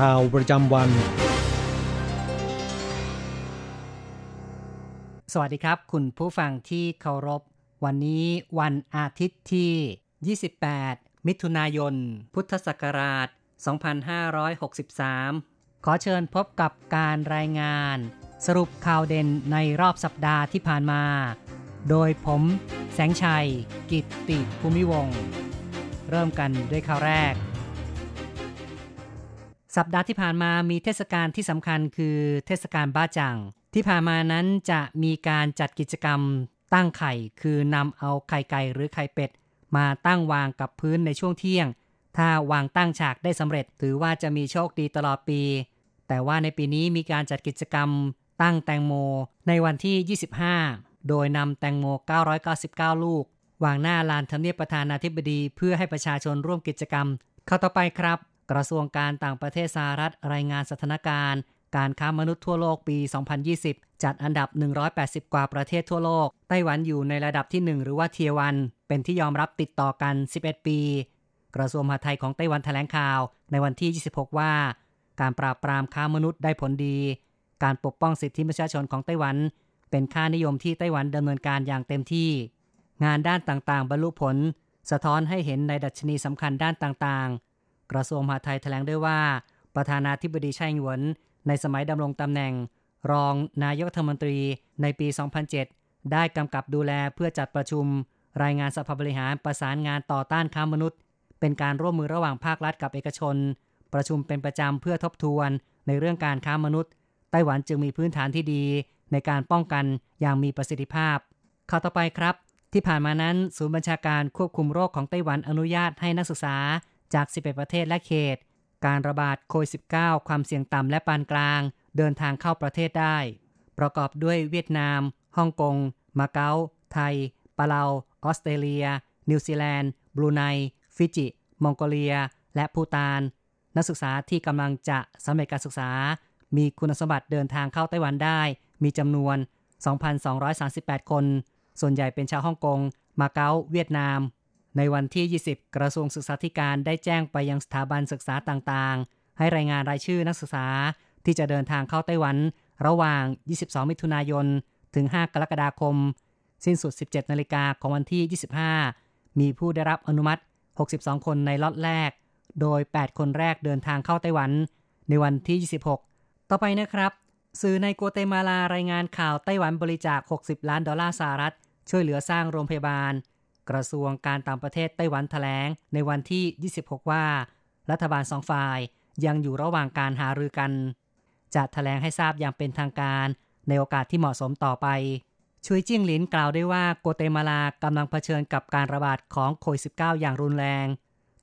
ข่าวประจำวัน สวัสดีครับ คุณผู้ฟังที่เคารพ วันนี้วันอาทิตย์ที่ 28 มิถุนายน พุทธศักราช 2563 ขอเชิญพบกับการรายงาน สรุปข่าวเด่นในรอบสัปดาห์ที่ผ่านมา โดยผมแสงชัย กิตติภูมิวง เริ่มกันด้วยข่าวแรก สัปดาห์ที่ผ่านมามีเทศกาลที่สำคัญคือเทศกาลบ้าจัง ที่ผ่านมานั้นจะมีการจัดกิจกรรมตั้งไข่ คือนำเอาไข่ไก่หรือไข่เป็ด มาตั้งวางกับพื้นในช่วงเที่ยง ถ้าวางตั้งฉากได้สำเร็จ ถือว่าจะมีโชคดีตลอดปี แต่ว่าในปีนี้มีการจัดกิจกรรม ตั้งแตงโม ในวันที่ 25 โดยนำแตงโม 999 ลูก วางหน้าลานทำเนียบประธานาธิบดี เพื่อให้ประชาชนร่วมกิจกรรม เข้าต่อไปครับ กระทรวงการต่างประเทศสหรัฐรายงานสถานการณ์ การค้ามนุษย์ทั่วโลกปี 2020 จัดอันดับ 180 กว่าประเทศทั่วโลก ไต้หวันอยู่ในระดับที่ 1 หรือว่าเทียวัน เป็นที่ยอมรับติดต่อกัน 11 ปี กระทรวงมหาดไทยของไต้หวันแถลงข่าว ในวันที่ 26 ว่า การปราบปรามค้ามนุษย์ได้ผลดี การปกป้องสิทธิมนุษยชนของไต้หวัน เป็นค่านิยมที่ไต้หวันดำเนินการอย่างเต็มที่ งานด้านต่างๆ บรรลุผล สะท้อนให้เห็นในดัชนีสำคัญด้านต่างๆ กระทรวงมหาดไทยแถลงด้วยว่า ประธานาธิบดีไช่หยวน ในสมัยดำรงตำแหน่ง รองนายกรัฐมนตรีในปี 2007 ได้กำกับดูแลเพื่อจัดประชุม รายงานสภาบริหารประสานงานต่อต้านค้ามนุษย์ เป็นการร่วมมือระหว่างภาครัฐกับเอกชน ประชุมเป็นประจำเพื่อทบทวนในเรื่องการค้ามนุษย์ ไต้หวันจึงมีพื้นฐานที่ดีในการป้องกันอย่างมีประสิทธิภาพข่าวต่อไปครับ ที่ผ่านมานั้น ศูนย์บัญชาการควบคุมโรคของไต้หวันอนุญาตให้นักศึกษา จาก 11 ประเทศและเขต การระบาดโควิด -19 ความเสี่ยงต่ำและปานกลาง เดินทางเข้าประเทศได้ ประกอบด้วยเวียดนาม ฮ่องกง มาเก๊า ไทย ปาเลา ออสเตรเลีย นิวซีแลนด์ บรูไน ฟิจิ มองโกเลีย และภูฏาน นักศึกษาที่กำลังจะสำเร็จการศึกษา มีคุณสมบัติเดินทางเข้าไต้หวันได้ มีจำนวน 2,238 คน ส่วนใหญ่เป็นชาวฮ่องกง มาเก๊า เวียดนาม ในวันที่ 20 กระทรวงศึกษาธิการได้แจ้งไปยังสถาบันศึกษาต่างๆ ให้รายงานรายชื่อนักศึกษาที่จะเดินทางเข้าไต้หวัน ระหว่าง 22 มิถุนายน ถึง 5 กรกฎาคม สิ้นสุด 17 นาฬิกาของวันที่ 25 มีผู้ได้รับอนุมัติ 62 คนในล็อตแรก โดย 8 คนแรกเดินทางเข้าไต้หวัน ในวันที่ 26 ต่อไปนะครับ สื่อในกัวเตมาลารายงานข่าวไต้หวันบริจาค 60 ล้านดอลลาร์สหรัฐ ช่วยเหลือสร้างโรงพยาบาล กระทรวงการต่างประเทศไต้หวันแถลงในวันที่ 26 ว่า รัฐบาลสองฝ่ายยังอยู่ระหว่างการหารือกัน จะแถลงให้ทราบอย่างเป็นทางการในโอกาสที่เหมาะสมต่อไปชุยจิ้งหลินกล่าวได้ว่าโกเตมาลากำลังเผชิญกับการระบาดของโควิด -19 อย่างรุนแรง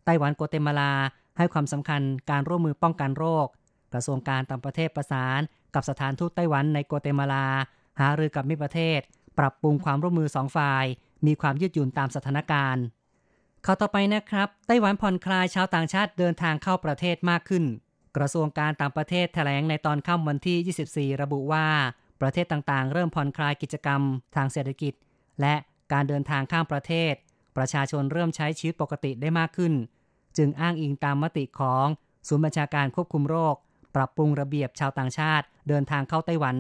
ไต้หวันโกเตมาลาให้ความสำคัญการร่วมมือป้องกันโรค กระทรวงการต่างประเทศประสาน กับสถานทูตไต้หวันในโกเตมาลา หารือกับมิตรประเทศ ปรับปรุงความร่วมมือสองฝ่าย มีความยืดหยุ่นตามสถานการณ์ข่าวต่อไปนะครับไต้หวันผ่อนคลายชาวต่างชาติเดินทางเข้าประเทศมากขึ้น กระทรวงการต่างประเทศแถลงในตอนค่ำวันที่ 24 ระบุว่า ประเทศต่างๆ เริ่มผ่อนคลายกิจกรรม ทางเศรษฐกิจ และการเดินทางข้ามประเทศ ประชาชนเริ่มใช้ชีวิตปกติได้มากขึ้น จึงอ้างอิงตามมติของศูนย์บัญชาการควบคุมโรค ปรับปรุงระเบียบชาวต่างชาติ เดินทางเข้าไต้หวัน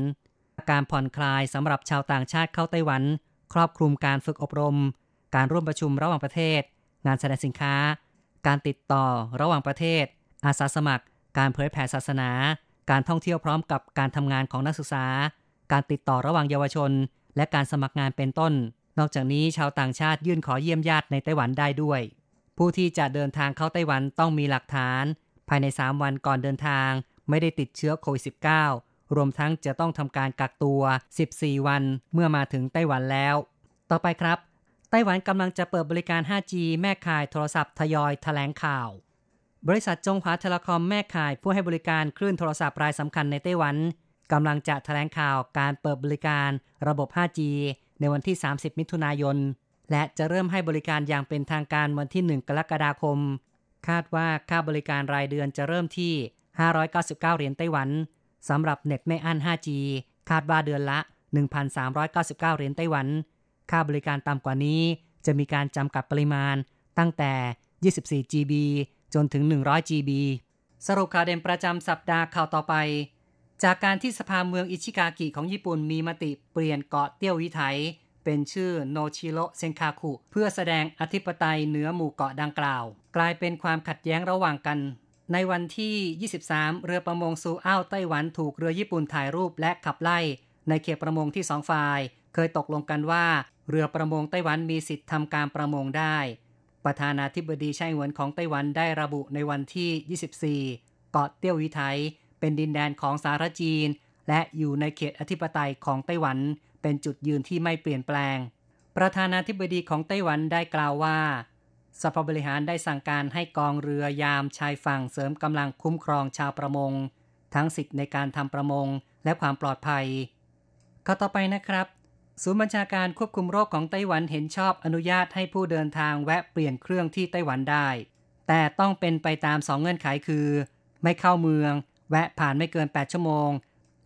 การผ่อนคลายสำหรับชาวต่างชาติเข้าไต้หวัน ครอบคลุมการฝึกอบรม การร่วมประชุมระหว่างประเทศ งานแสดงสินค้า การติดต่อระหว่างประเทศ อาสาสมัคร การเผยแผ่ศาสนา การท่องเที่ยวพร้อมกับการทำงานของนักศึกษา การติดต่อระหว่างเยาวชน และการสมัครงานเป็นต้น นอกจากนี้ชาวต่างชาติยื่นขอเยี่ยมญาติในไต้หวันได้ด้วย ผู้ที่จะเดินทางเข้าไต้หวันต้องมีหลักฐาน ภายใน 3 วันก่อนเดินทาง ไม่ได้ติดเชื้อโควิด -19 รวมทั้งจะต้องทำการกักตัว 14 วันเมื่อมาถึงไต้หวันแล้ว ต่อไปครับ ไต้หวันกำลังจะเปิดบริการ 5G แม่ข่ายโทรศัพท์ทยอยแถลงข่าว บริษัทจงหวาเทเลคอมแม่ข่ายผู้ให้บริการคลื่นโทรศัพท์รายสำคัญในไต้หวันกำลังจะแถลงข่าวการเปิดบริการระบบ 5G ในวันที่ 30 มิถุนายน และจะเริ่มให้บริการอย่างเป็นทางการวันที่ 1 กรกฎาคม คาดว่าค่าบริการรายเดือนจะเริ่มที่ 599 เหรียญไต้หวัน สำหรับเน็ตไม่อั้น 5G คาดว่าเดือนละ 1,399 เหรียญไต้หวัน ค่าบริการต่ำกว่านี้จะมีการจำกัดปริมาณตั้งแต่ 24 GB จนถึง 100 GB สรุปข่าวเด่นประจำสัปดาห์ข่าวต่อไป จากการที่สภาเมืองอิชิกากิของญี่ปุ่นมีมติเปลี่ยนเกาะเตี้ยววิไถเป็นชื่อโนชิโรเซนคาคุเพื่อแสดงอธิปไตยเหนือหมู่เกาะดังกล่าว กลายเป็นความขัดแย้งระหว่างกัน ในวันที่ 23 เรือประมงซูอ้าวไต้หวันถูกเรือญี่ปุ่นถ่ายรูปและขับไล่ ในเขตประมงที่สองฝ่าย เคยตกลงกันว่า เรือประมงไต้หวันมีสิทธิ์ทำการประมงได้ ประธานาธิบดีไช่หวนของไต้หวันได้ระบุในวันที่ 24 เกาะเตี้ยววิไถเป็นดินแดนของสารจีน และอยู่ในเขตอธิปไตยของไต้หวัน เป็นจุดยืนที่ไม่เปลี่ยนแปลง ประธานาธิบดีของไต้หวันได้กล่าวว่า สภบริหารได้สั่งการให้กองเรือยามชายฝั่งเสริมกำลังคุ้มครองชาวประมง ทั้งสิทธิ์ในการทำประมงและความปลอดภัยข้อต่อไปนะครับ ศูนย์บัญชาการควบคุมโรคของไต้หวันเห็นชอบอนุญาตให้ผู้เดินทางแวะเปลี่ยนเครื่องที่ไต้หวันได้ แต่ต้องเป็นไปตามสองเงื่อนไขคือ ไม่เข้าเมือง แวะผ่านไม่เกิน 8 ชั่วโมง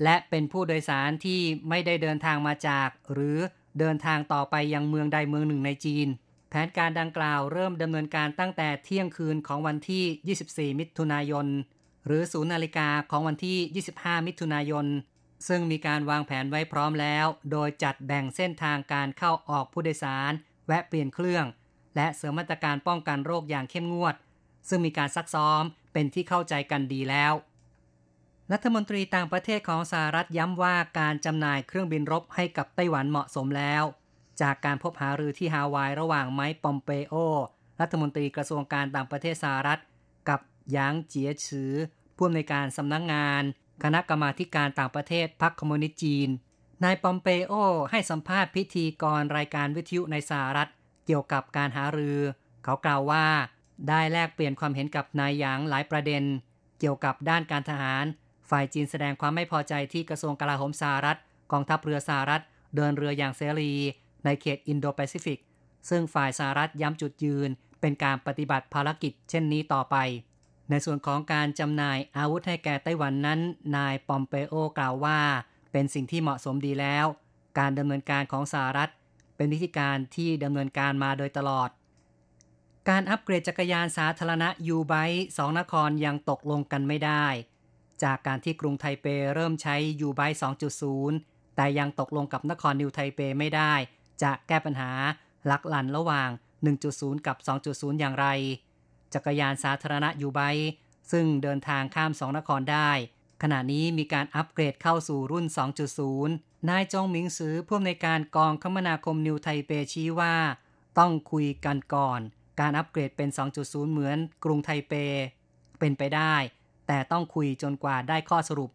และเป็นผู้โดยสารที่ไม่ได้เดินทางมาจาก หรือเดินทางต่อไปยังเมืองใดเมืองหนึ่งในจีน แผนการดังกล่าวเริ่มดำเนินการตั้งแต่เที่ยงคืนของวันที่ 24 มิถุนายน หรือ 0 นาฬิกาของวันที่ 25 มิถุนายน ซึ่งมีการวางแผนไว้พร้อมแล้ว โดยจัดแบ่งเส้นทางการเข้าออกผู้โดยสาร แวะเปลี่ยนเครื่อง และเสริมมาตรการป้องกันโรคอย่างเข้มงวด ซึ่งมีการซักซ้อมเป็นที่เข้าใจกันดีแล้ว รัฐมนตรีต่างประเทศของสหรัฐย้ำว่าการจำหน่ายเครื่องบินรบให้กับไต้หวันเหมาะสมแล้ว จากการพบหารือที่ฮาวายระหว่างไมค์ปอมเปโอ รัฐมนตรีกระทรวงการต่างประเทศสหรัฐ กับหยางเจียฉือผู้อำนวยการสำนักงงาน คณะกรรมาการต่างประเทศพรรคคอมมิวนิสต์จีน นายปอมเปโอให้สัมภาษณ์พิธีกรรายการวิทยุในสหรัฐ เกี่ยวกับการหารือ เขากล่าวว่า ได้แลกเปลี่ยนความเห็นกับนายหยางหลายประเด็น เกี่ยวกับด้านการทหาร ฝ่ายจีนแสดงความไม่พอใจที่กระทรวงกลาโหมสหรัฐกองทัพเรือสหรัฐ เดินเรืออย่างเสรี ในเขตอินโดแปซิฟิก ซึ่งฝ่ายสหรัฐย้ำจุดยืน เป็นการปฏิบัติภารกิจเช่นนี้ต่อไป ในส่วนของการจำหน่ายอาวุธให้แก่ไต้หวันนั้น นายปอมเปโอกล่าวว่า เป็นสิ่งที่เหมาะสมดีแล้ว การดำเนินการของสหรัฐ เป็นวิธีการที่ดำเนินการมาโดยตลอด การอัปเกรดจักรยานสาธารณะยูไบสองนครยังตกลงกันไม่ได้ จากการที่กรุงไทเปเริ่มใช้ยูไบ2.0แต่ยังตกลงกับนครนิวไทเปไม่ได้ จะแก้ปัญหาลักลันระหว่าง 1.0 กับ 2.0 อย่างไร จักรยานสาธารณะยูไบซึ่งเดินทางข้ามสองนครได้ ขณะนี้มีการอัปเกรดเข้าสู่รุ่น 2.0 นายจงหมิงซือผู้อำนวยการกองคมนาคมนิวไทเปชี้ว่า ต้องคุยกันก่อน การอัปเกรดเป็น 2.0 เหมือนกรุงไทเป เป็นไปได้ แต่ต้องคุยจนกว่าได้ข้อสรุป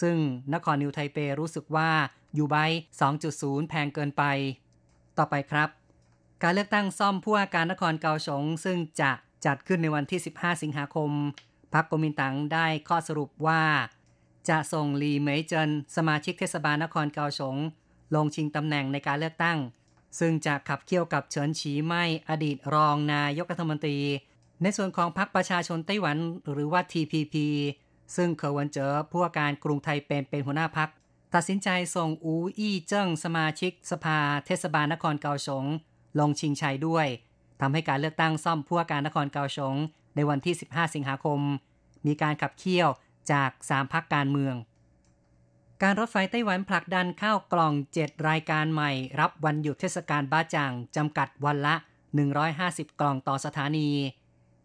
ซึ่งนครนิวไทเปรู้สึกว่า YouBike 2.0 แพงเกินไป ต่อไปครับ การเลือกตั้งซ่อมผู้ว่าการนครเกาสงซึ่งจะจัดขึ้นในวันที่ 15 สิงหาคมพรรคกมินตังได้ข้อสรุปว่า จะส่งลีเหมยเจินสมาชิกเทศบาลนครเกาสงลงชิงตำแหน่งในการเลือกตั้ง ซึ่งจะขับเคี่ยวกับเฉินฉีไม่ อดีตรองนายกรัฐมนตรี ในส่วนของพรรคประชาชนไต้หวันหรือว่า TPP ซึ่งเคอวันเจอผู้ว่าการกรุงไทเปเป็นหัวหน้าพรรค ตัดสินใจส่งอูอี้เจิ้งสมาชิกสภาเทศบาลนครเกาสงลงชิงชัยด้วยทำให้การเลือกตั้งซ่อมผู้ว่าการนครเกาสงในวันที่ 15 สิงหาคม มีการขับเคี่ยวจาก 3พักการเมือง การรถไฟไต้หวันผลักดันข้าวกล่อง 7 รายการใหม่ รับวันหยุดเทศกาลบ้าจังจำกัดวันละ 150 กล่องต่อสถานี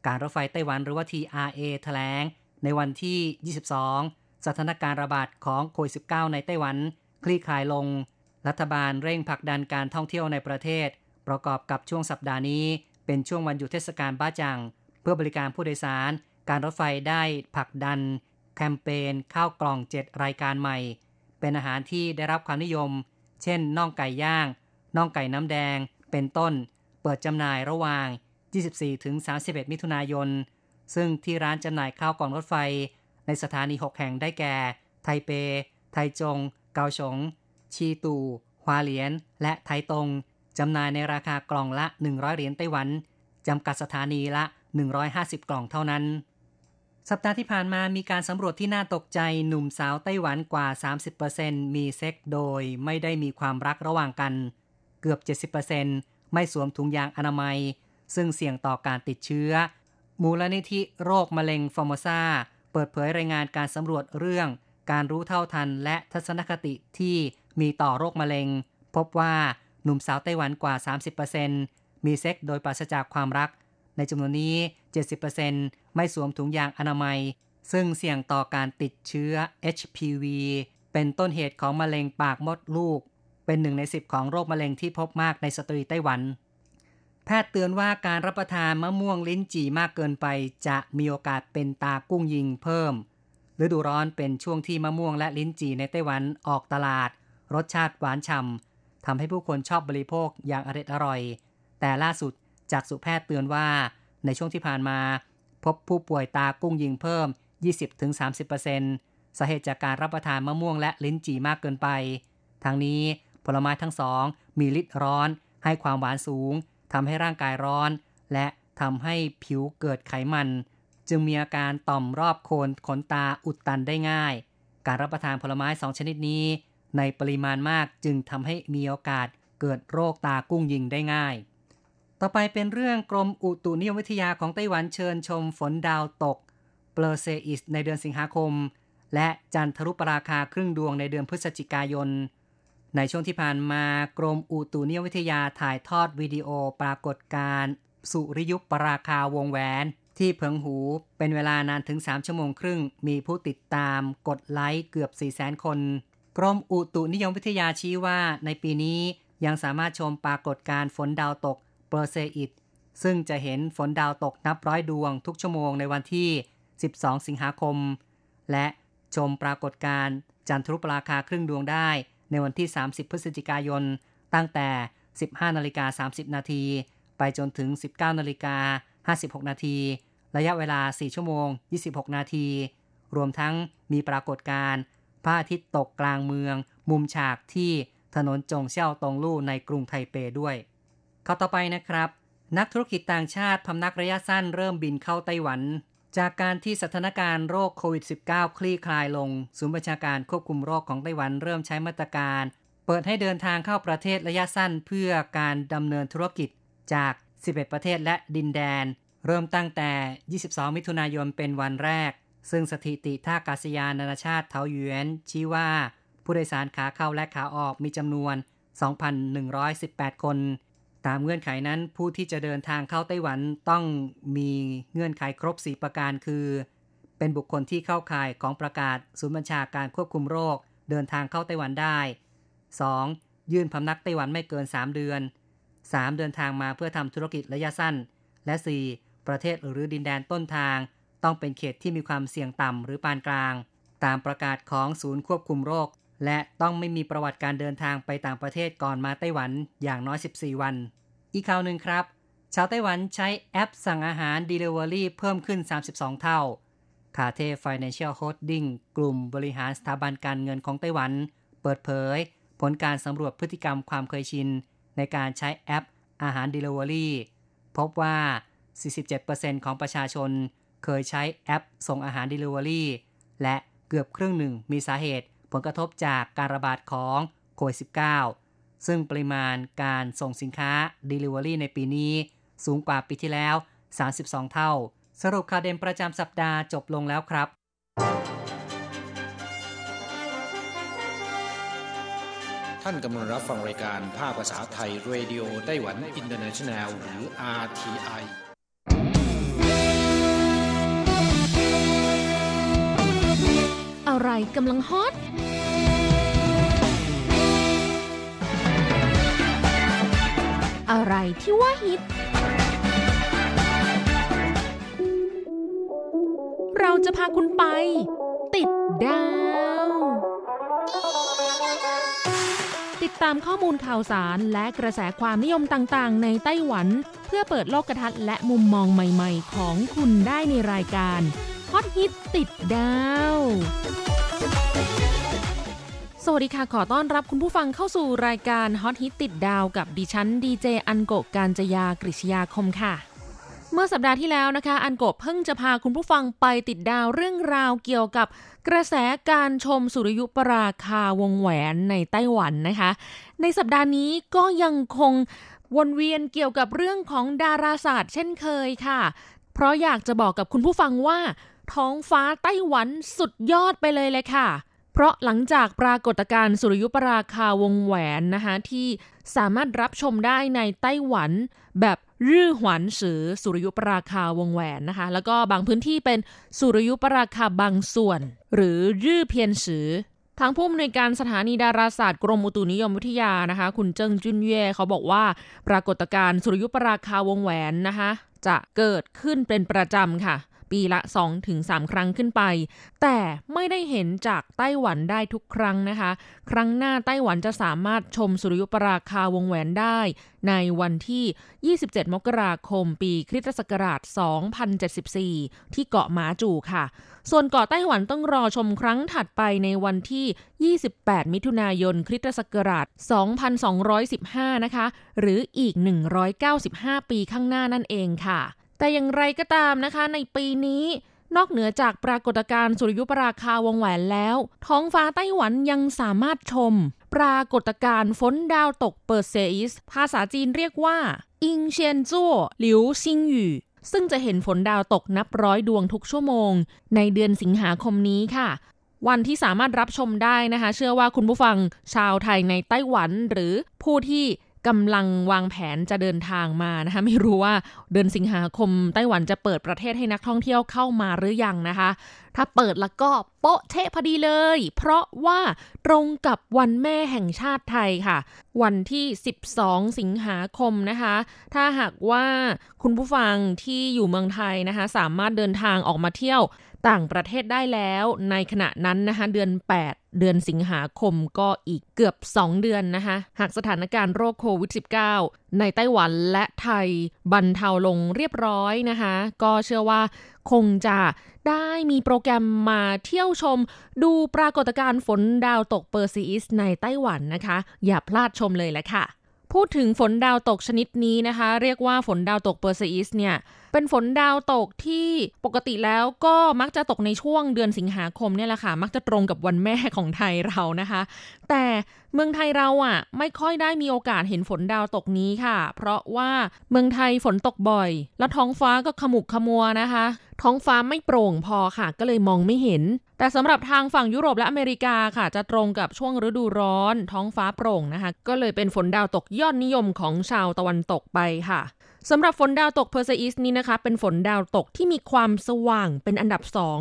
การรถไฟไต้หวันหรือว่า TRA แถลงในในวันที่ 22 สถานการณ์ระบาดของโควิด -19 ในไต้หวัน คลี่คลายลง รัฐบาลเร่งผลักดันการท่องเที่ยวในประเทศ ประกอบกับช่วงสัปดาห์นี้ เป็นช่วงวันหยุดเทศกาลบ้าจัง เพื่อบริการผู้โดยสาร การรถไฟได้ผลักดัน แคมเปญข้าวกล่อง 7 รายการใหม่ เป็นอาหารที่ได้รับความนิยม เช่นน่องไก่ย่าง น่องไก่น้ำแดง เป็นต้น เปิดจำหน่ายระหว่าง 24-31 มิถุนายน ซึ่งที่ร้านจำหน่ายข้าวกล่องรถไฟ ในสถานี 6 แห่งได้แก่ ไทเป ไทจง เกาฉง ชีตูฮวาเหลียน และไทตง จำหน่ายในราคากล่องละ 100 เหรียญไต้หวัน จำกัดสถานีละ 150 กล่องเท่านั้น สัปดาห์ที่ผ่านมามีการสำรวจที่น่าตกใจหนุ่มสาวไต้หวันกว่า 30%มีเซ็กโดยไม่ได้มีความรักระหว่างกัน เกือบ 70%ไม่สวมถุงยางอนามัย ซึ่งเสี่ยงต่อการติดเชื้อ มูลนิธิโรคมะเร็งฟอร์โมซา เปิดเผยรายงานการสำรวจเรื่อง การรู้เท่าทันและทัศนคติที่มีต่อโรคมะเร็ง พบว่าหนุ่มสาวไต้หวันกว่า 30%มีเซ็กส์โดยปราศจากความรัก ในจำนวนนี้ 70%ไม่สวมถุงยางอนามัย ซึ่งเสี่ยงต่อการติดเชื้อ HPV เป็นต้นเหตุของมะเร็งปากมดลูก เป็นหนึ่งในสิบของโรคมะเร็งที่พบมากในสตรีไต้หวัน แพทย์เตือนว่าการรับประทานมะม่วงลิ้นจี่มากเกินไป จะมีโอกาสเป็นตากุ้งยิงเพิ่ม ฤดูร้อนเป็นช่วงที่มะม่วงและลิ้นจี่ในไต้หวันออกตลาด รสชาติหวานฉ่ำทำให้ผู้คนชอบบริโภคอย่างอร็ดอร่อย แต่ล่าสุดจากสุแพทย์เตือนว่า ในช่วงที่ผ่านมา พบผู้ป่วยตากุ้งยิงเพิ่ม 20-30%สาเหตุจากการรับประทานมะม่วงและลิ้นจี่มากเกินไป ทางนี้ผลไม้ทั้งสองมีฤทธิ์ร้อน ให้ความหวานสูง ทำให้ร่างกายร้อน และทำให้ผิวเกิดไขมัน จึงมีอาการต่อมรอบโคนขนตาอุดตันได้ง่าย การรับประทานผลไม้สองชนิดนี้ ในปริมาณมากจึงทำให้มีโอกาสเกิดโรคตากุ้งยิงได้ง่าย ต่อไปเป็นเรื่องกรมอุตุนิยมวิทยาของไต้หวันเชิญชมฝนดาวตก เปลเซอิสในเดือนสิงหาคม และจันทรุปราคาครึ่งดวงในเดือนพฤศจิกายน ในช่วงที่ผ่านมากรมอุตุนิยมวิทยาถ่ายทอดวิดีโอปรากฏการณ์สุริยุปราคาวงแหวน ที่เพิงหูเป็นเวลานานถึง 3 ชั่วโมงครึ่ง มีผู้ติดตามกดไลค์เกือบ 4 0 0 0 0 0 คน กรมอุตุนิยมวิทยาชี้ว่าในปีนี้ยังสามารถชมปรากฏการณ์ฝนดาวตกเปอร์เซอิตซึ่งจะเห็นฝนดาวตกนับร้อยดวงทุกชั่วโมงในวันที่ 12 สิงหาคม และชมปรากฏการณ์จันทรุปราคาครึ่งดวงได้ ในวันที่ 30 พฤศจิกายน ตั้งแต่ 15 นาฬิกา 30 นาที ไปจนถึง 19 นาฬิกา 56 นาที ระยะเวลา 4 ชั่วโมง 26 นาที รวมทั้งมีปรากฏการณ์พระอาทิตย์ตกกลางเมือง มุมฉากที่ถนนจงเซี่ยวตงลู่ในกรุงไทเปด้วยเข้าต่อไปนะครับ นักธุรกิจต่างชาติพำนักระยะสั้นเริ่มบินเข้าไต้หวัน จากการที่สถานการณ์โรคโควิด -19 คลี่คลายลง ศูนย์บัญชาการควบคุมโรคของไต้หวันเริ่มใช้มาตรการ เปิดให้เดินทางเข้าประเทศระยะสั้นเพื่อการดำเนินธุรกิจจาก 11 ประเทศและดินแดน เริ่มตั้งแต่ 22 มิถุนายนเป็นวันแรก ซึ่งสถิติท่าอากาศยานนานาชาติเทาหยวนชี้ว่า ผู้โดยสารขาเข้าและขาออกมีจำนวน 2,118 คน ตามเงื่อนไขนั้นผู้ที่จะเดินทางเข้าไต้หวันต้องมีเงื่อนไขครบ 4 ประการคือ เป็นบุคคลที่เข้าข่ายของประกาศศูนย์บัญชาการควบคุมโรค เดินทางเข้าไต้หวันได้ 2. ยื่นพำนักไต้หวันไม่เกิน 3 เดือน 3. เดินทางมาเพื่อทำธุรกิจระยะสั้น และ 4. ประเทศหรือดินแดนต้นทาง ต้องเป็นเขตที่มีความเสี่ยงต่ำหรือปานกลาง ตามประกาศของศูนย์ควบคุมโรค และต้องไม่มีประวัติการเดินทางไปต่างประเทศก่อนมาไต้หวันอย่างน้อย 14 วัน อีกข่าวหนึ่งครับ ชาวไต้หวันใช้แอปสั่งอาหาร Delivery เพิ่มขึ้น 32 เท่าคาเท Financial Holding กลุ่มบริหารสถาบันการเงินของไต้หวัน เปิดเผย ผลการสำรวจพฤติกรรมความเคยชิน ในการใช้แอปอาหาร Delivery พบว่า 47%ของประชาชน เคยใช้แอปส่งอาหาร Delivery และเกือบครึ่งหนึ่งมีสาเหตุ ผลกระทบจากการระบาดของโควิด -19 ซึ่งปริมาณการส่งสินค้า Delivery ในปีนี้ สูงกว่าปีที่แล้ว 32 เท่า สรุปข่าวเด่นประจำสัปดาห์จบลงแล้วครับท่านกำลังรับฟังรายการภาคภาษาไทย Radio Taiwan International หรือ RTI อะไรกำลังฮอต อะไรที่ว่าฮิต เราจะพาคุณไป ติดดาว ติดตามข้อมูลข่าวสารและกระแสความนิยมต่างๆ ในไต้หวัน เพื่อเปิดโลกทัศน์และมุมมองใหม่ ๆ ของคุณได้ในรายการฮอตฮิตติดดาว สวัสดีค่ะ ขอต้อนรับคุณผู้ฟังเข้าสู่รายการฮอตฮิตติดดาวกับดิฉันดีเจอันโกะการจยากริชยาคมค่ะ เมื่อสัปดาห์ที่แล้วนะคะ อันโกเพิ่งจะพาคุณผู้ฟังไปติดดาวเรื่องราวเกี่ยวกับกระแสการชมสุริยุปราคาวงแหวนในไต้หวันนะคะ ในสัปดาห์นี้ก็ยังคงวนเวียนเกี่ยวกับเรื่องของดาราศาสตร์เช่นเคยค่ะ เพราะอยากจะบอกกับคุณผู้ฟังว่า ท้องฟ้าไต้หวันสุดยอดไปเลยเลยค่ะ เพราะหลังจากปรากฏการณ์สุริยุปราคาวงแหวนนะคะที่สามารถรับชมได้ในไต้หวัน แบบรื่อหวันสือสุริยุปราคาวงแหวนนะคะ แล้วก็บางพื้นที่เป็นสุริยุปราคาบางส่วน หรือรื่อเพียนสือทางผู้อำนวยการสถานีดาราศาสตร์กรมอุตุนิยมวิทยานะคะ คุณเจิงจุนเย่เขาบอกว่า ปรากฏการณ์สุริยุปราคาวงแหวนนะคะ จะเกิดขึ้นเป็นประจำค่ะ ปีละ 2-3 ครั้งขึ้นไป แต่ไม่ได้เห็นจากไต้หวันได้ทุกครั้งนะคะ ครั้งหน้าไต้หวันจะสามารถชมสุริยุปราคาวงแหวนได้ ในวันที่ 27 มกราคม ปีคริสตศักราช 2074 ที่เกาะหมาจูค่ะ ส่วนเกาะไต้หวันต้องรอชมครั้งถัดไปในวันที่ 28 มิถุนายน คริสตศักราช 2215 นะคะ หรืออีก 195 ปีข้างหน้านั่นเองค่ะ แต่อย่างไรก็ตามนะคะ ในปีนี้ นอกเหนือจากปรากฏการณ์สุริยุปราคาวงแหวนแล้ว ท้องฟ้าไต้หวันยังสามารถชม ปรากฏการณ์ฝนดาวตกเปอร์เซอิส ภาษาจีนเรียกว่า อิงเชียนจั่วหลิวซิงหยู่ซึ่งจะเห็นฝนดาวตกนับร้อยดวงทุกชั่วโมง ในเดือนสิงหาคมนี้ค่ะ วันที่สามารถรับชมได้นะคะ เชื่อว่าคุณผู้ฟังชาวไทยในไต้หวัน หรือผู้ที่ กำลังวางแผนจะเดินทางมานะคะไม่รู้ว่าเดือนสิงหาคมไต้หวันจะเปิดประเทศให้นักท่องเที่ยวเข้ามาหรือยังนะคะ ถ้าเปิดแล้วก็โป๊ะเทะพอดีเลย เพราะว่าตรงกับวันแม่แห่งชาติไทยค่ะ วันที่ 12 สิงหาคมนะคะ ถ้าหากว่าคุณผู้ฟังที่อยู่เมืองไทยนะคะ สามารถเดินทางออกมาเที่ยวต่างประเทศได้แล้วในขณะนั้นนะคะเดือน 8 เดือนสิงหาคมก็อีกเกือบ 2 เดือนนะคะ หากสถานการณ์โรคโควิด -19 ในไต้หวันและไทยบรรเทาลงเรียบร้อยนะคะ ก็เชื่อว่าคงจะได้มีโปรแกรมมาเที่ยวชม ดูปรากฏการณ์ฝนดาวตกเปอร์ซีอิสในไต้หวันนะคะ อย่าพลาดชมเลยแหละค่ะ พูดถึงฝนดาวตกชนิดนี้นะคะ เรียกว่าฝนดาวตกเปอร์ซีอิสเนี่ย เป็นฝนดาวตกที่ปกติแล้วก็มักจะตกในช่วงเดือนสิงหาคมเนี่ยแหละค่ะ มักจะตรงกับวันแม่ของไทยเรานะคะ แต่เมืองไทยเราอะ ไม่ค่อยได้มีโอกาสเห็นฝนดาวตกนี้ค่ะ เพราะว่าเมืองไทยฝนตกบ่อย แล้วท้องฟ้าก็ขมุกขมัวนะคะ ท้องฟ้าไม่โปร่งพอค่ะ ก็เลยมองไม่เห็น แต่สำหรับทางฝั่งยุโรปและอเมริกาค่ะ จะตรงกับช่วงฤดูร้อน ท้องฟ้าโปร่งนะคะ ก็เลยเป็นฝนดาวตกยอดนิยมของชาวตะวันตกไปค่ะ สำหรับฝนดาวตกเพอร์เซอิสนี้นะคะ เป็นฝนดาวตกที่มีความสว่างเป็นอันดับสอง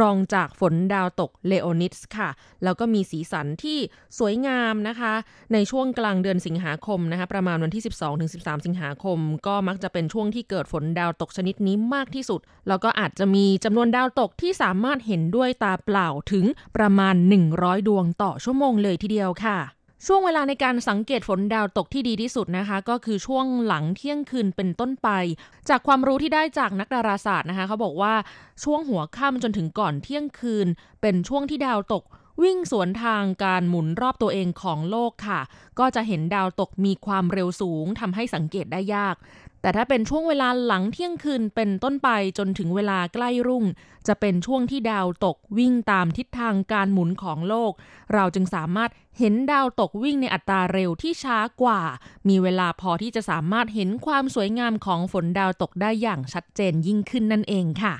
รองจากฝนดาวตกเลโอนิสค่ะ แล้วก็มีสีสันที่สวยงามนะคะ ในช่วงกลางเดือนสิงหาคมนะคะ ประมาณวันที่ 12-13 สิงหาคม ก็มักจะเป็นช่วงที่เกิดฝนดาวตกชนิดนี้มากที่สุด แล้วก็อาจจะมีจำนวนดาวตกที่สามารถเห็นด้วยตาเปล่าถึงประมาณ 100 ดวงต่อชั่วโมงเลยทีเดียวค่ะ ช่วงเวลาในการสังเกตฝนดาวตกที่ดีที่สุดนะคะ ก็คือช่วงหลังเที่ยงคืนเป็นต้นไป จากความรู้ที่ได้จากนักดาราศาสตร์นะคะ เขาบอกว่าช่วงหัวค่ำจนถึงก่อนเที่ยงคืน เป็นช่วงที่ดาวตกวิ่งสวนทางการหมุนรอบตัวเองของโลกค่ะ ก็จะเห็นดาวตกมีความเร็วสูงทำให้สังเกตได้ยาก แต่ถ้าเป็นช่วงเวลาหลังเที่ยงคืนเป็นต้นไปจนถึงเวลาใกล้รุ่ง จะเป็นช่วงที่ดาวตกวิ่งตามทิศทางการหมุนของโลก เราจึงสามารถเห็นดาวตกวิ่งในอัตราเร็วที่ช้ากว่า มีเวลาพอที่จะสามารถเห็นความสวยงามของฝนดาวตกได้อย่างชัดเจนยิ่งขึ้นนั่นเองค่ะ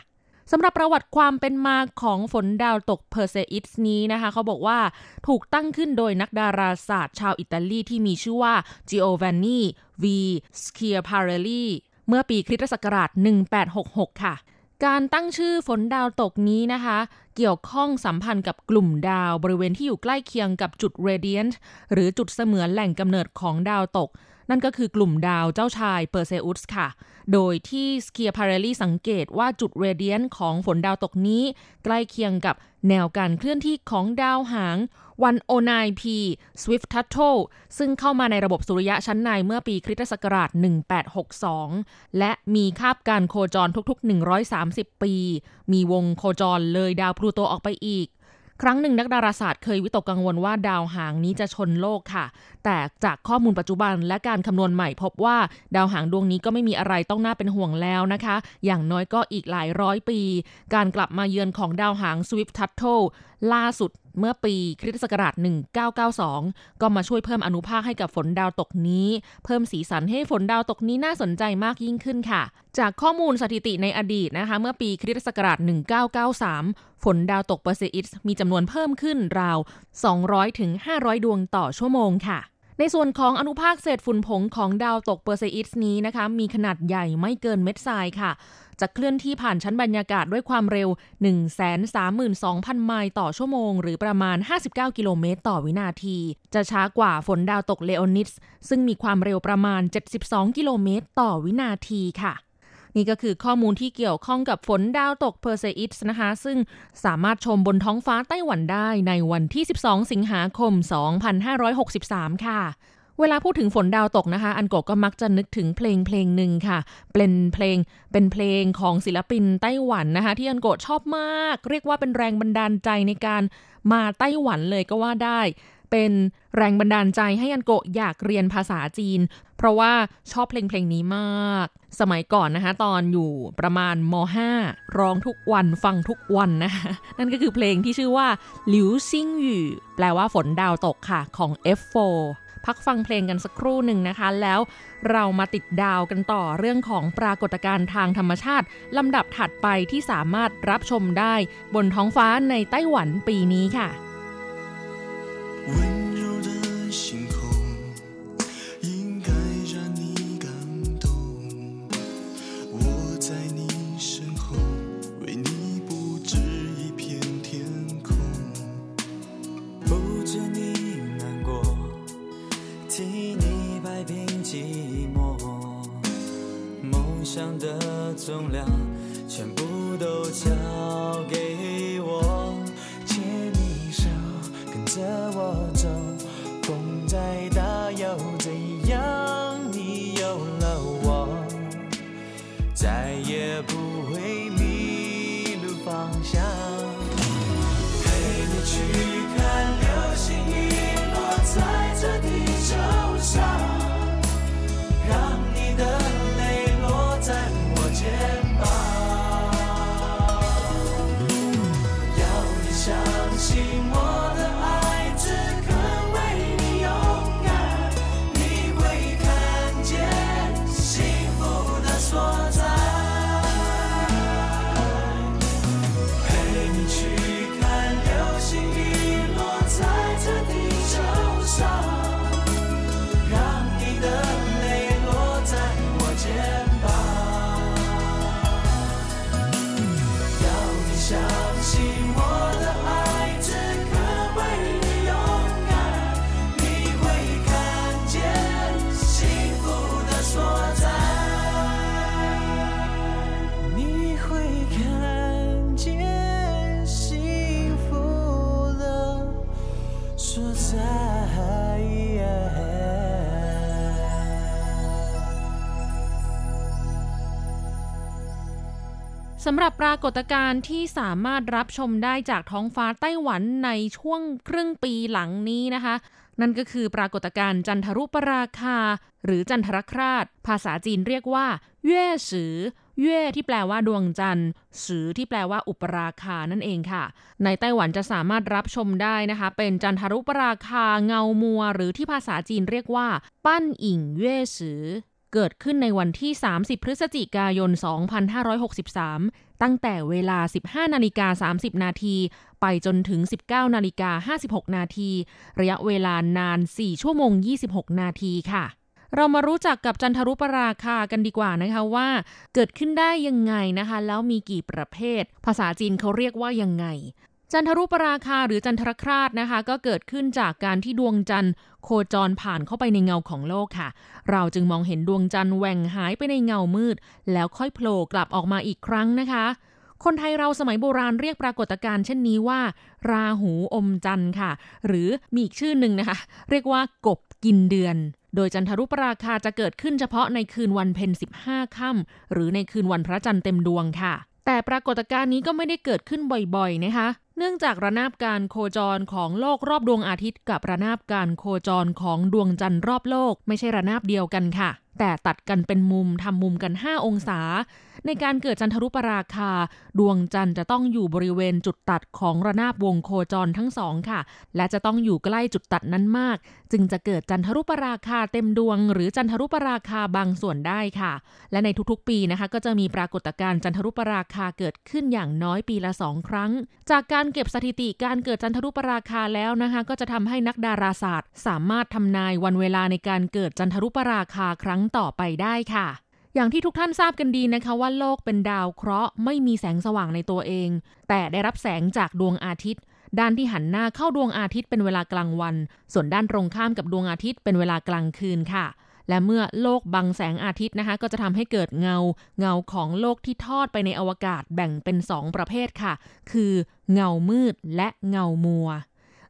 สำหรับประวัติความเป็นมาของฝนดาวตกเพอร์เซอิสนี้นะคะ เขาบอกว่าถูกตั้งขึ้นโดยนักดาราศาสตร์ชาวอิตาลีที่มีชื่อว่า Giovanni V. Schiaparelli เมื่อปีคริสตศักราช 1866 ค่ะ การตั้งชื่อฝนดาวตกนี้นะคะ เกี่ยวข้องสัมพันธ์กับกลุ่มดาวบริเวณที่อยู่ใกล้เคียงกับจุดเรเดียนหรือจุดเสมือนแหล่งกำเนิดของดาวตก นั่นก็คือกลุ่มดาวเจ้าชายเปอร์เซอุสค่ะ โดยที่สเคียพาเรลีสังเกตว่าจุดเรเดียนของฝนดาวตกนี้ ใกล้เคียงกับแนวการเคลื่อนที่ของดาวหาง 109P Swift Tuttle ซึ่งเข้ามาในระบบสุริยะชั้นในเมื่อปีคริสตศักราช 1862 และมีคาบการโคจรทุกๆ 130 ปี มีวงโคจรเลยดาวพลูโตออกไปอีก ครั้งหนึ่งนักดาราศาสตร์เคยวิตกกังวลว่าดาวหางนี้จะชนโลกค่ะ แต่จากข้อมูลปัจจุบันและการคำนวณใหม่พบว่าดาวหางดวงนี้ก็ไม่มีอะไรต้องน่าเป็นห่วงแล้วนะคะ อย่างน้อยก็อีกหลายร้อยปี การกลับมาเยือนของดาวหางสวิฟทัตโต ล่าสุดเมื่อปีคริสตศักราช 1992 ก็มาช่วยเพิ่มอนุภาคให้กับฝนดาวตกนี้ เพิ่มสีสันให้ฝนดาวตกนี้น่าสนใจมากยิ่งขึ้นค่ะ จากข้อมูลสถิติในอดีตนะคะ เมื่อปีคริสตศักราช 1993 ฝนดาวตกเปอร์เซอิสมีจำนวนเพิ่มขึ้นราว 200-500 ดวงต่อชั่วโมงค่ะ ในส่วนของอนุภาคเศษฝุ่นผงของดาวตกเปอร์เซอิสนี้นะคะ มีขนาดใหญ่ไม่เกินเม็ดทรายค่ะ จะเคลื่อนที่ผ่านชั้นบรรยากาศด้วยความเร็ว 132,000 ไมล์ต่อชั่วโมง หรือประมาณ 59 กิโลเมตรต่อวินาที จะช้ากว่าฝนดาวตกเลโอนิดส์ ซึ่งมีความเร็วประมาณ 72 กิโลเมตรต่อวินาทีค่ะ นี่ก็คือข้อมูลที่เกี่ยวข้องกับฝนดาวตกเพอร์เซอิดส์นะคะ ซึ่งสามารถชมบนท้องฟ้าไต้หวันได้ในวันที่ 12 สิงหาคม 2563 ค่ะเวลาพูดถึงฝนดาวตกนะคะ อันโกก็มักจะนึกถึงเพลงเพลงหนึ่งค่ะ เป็นเพลงเป็นเพลงของศิลปินไต้หวันนะคะ ที่อันโกชอบมาก เรียกว่าเป็นแรงบันดาลใจในการมาไต้หวันเลยก็ว่าได้ เป็นแรงบันดาลใจให้อันโกอยากเรียนภาษาจีน เพราะว่าชอบเพลงเพลงนี้มาก สมัยก่อนนะคะตอนอยู่ประมาณม .5 ร้องทุกวันฟังทุกวันนะคะนั่นก็คือเพลงที่ชื่อว่าหลิวซิงหยู่แปลว่าฝนดาวตกค่ะของ F4 พักฟังเพลงกันสักครู่หนึ่งนะคะ แล้วเรามาติดดาวกันต่อเรื่องของปรากฏการณ์ทางธรรมชาติ ลำดับถัดไปที่สามารถรับชมได้บนท้องฟ้าในไต้หวันปีนี้ค่ะ 温柔的星空应该让你感动。我在你身后为你布置一片天空。不准你难过替你摆平寂寞。梦想的重量全部 สำหรับปรากฏการณ์ที่สามารถรับชมได้จากท้องฟ้าไต้หวันในช่วงครึ่งปีหลังนี้นะคะ นั่นก็คือปรากฏการณ์จันทรุปราคา หรือจันทรคราช ภาษาจีนเรียกว่าเย่สือเย่ที่แปลว่าดวงจันทร์สือที่แปลว่าอุปราคานั่นเองค่ะ ในไต้หวันจะสามารถรับชมได้นะคะ เป็นจันทรุปราคาเงามัว หรือที่ภาษาจีนเรียกว่า ปั้นอิงเย่สือ เกิดขึ้นในวันที่ 30 พฤศจิกายน 2563 ตั้งแต่เวลา 15 นาฬิกา 30 นาทีไปจนถึง 19 นาฬิกา 56 นาที ระยะเวลานาน 4 ชั่วโมง 26 นาทีค่ะ เรามารู้จักกับจันทรุปราคากันดีกว่านะคะว่า เกิดขึ้นได้ยังไงนะคะ แล้วมีกี่ประเภท ภาษาจีนเขาเรียกว่ายังไงจันทรุปราคาหรือจันทรคราสนะคะ ก็เกิดขึ้นจากการที่ดวงจันทร์ โคจรผ่านเข้าไปในเงาของโลกค่ะ เราจึงมองเห็นดวงจันทร์แหว่งหายไปในเงามืด แล้วค่อยโผล่กลับออกมาอีกครั้งนะคะ คนไทยเราสมัยโบราณเรียกปรากฏการณ์เช่นนี้ว่า ราหูอมจันทร์ค่ะ หรือมีอีกชื่อหนึ่งนะคะ เรียกว่ากบกินเดือน โดยจันทรุปราคาจะเกิดขึ้นเฉพาะในคืนวันเพ็ญ15 ค่ำหรือในคืนวันพระจันทร์เต็มดวงค่ะ แต่ปรากฏการณ์นี้ก็ไม่ได้เกิดขึ้นบ่อยๆนะคะ เนื่องจากระนาบการโคจรของโลกรอบดวงอาทิตย์กับระนาบการโคจรของดวงจันทร์รอบโลกไม่ใช่ระนาบเดียวกันค่ะ แต่ตัดกันเป็นมุมทำมุมกัน 5 องศา ในการเกิดจันทรุปราคา ดวงจันทร์จะต้องอยู่บริเวณจุดตัดของระนาบวงโคจรทั้งสองค่ะ และจะต้องอยู่ใกล้จุดตัดนั้นมาก จึงจะเกิดจันทรุปราคาเต็มดวง หรือจันทรุปราคาบางส่วนได้ค่ะ และในทุกๆ ปีนะคะก็จะมีปรากฏการณ์จันทรุปราคาเกิดขึ้นอย่างน้อยปีละสองครั้ง จากการเก็บสถิติการเกิดจันทรุปราคาแล้วนะคะ ก็จะทำให้นักดาราศาสตร์ สามารถทำนายวันเวลาในการเกิดจันทรุปราคาครั้งต่อไปได้ค่ะ อย่างที่ทุกท่านทราบกันดีนะคะว่าโลกเป็นดาวเคราะห์ไม่มีแสงสว่างในตัวเอง แต่ได้รับแสงจากดวงอาทิตย์ ด้านที่หันหน้าเข้าดวงอาทิตย์เป็นเวลากลางวัน ส่วนด้านตรงข้ามกับดวงอาทิตย์เป็นเวลากลางคืนค่ะและเมื่อโลกบังแสงอาทิตย์นะคะ ก็จะทำให้เกิดเงา เงาของโลกที่ทอดไปในอวกาศแบ่งเป็น 2 ประเภทค่ะ คือเงามืดและเงามัว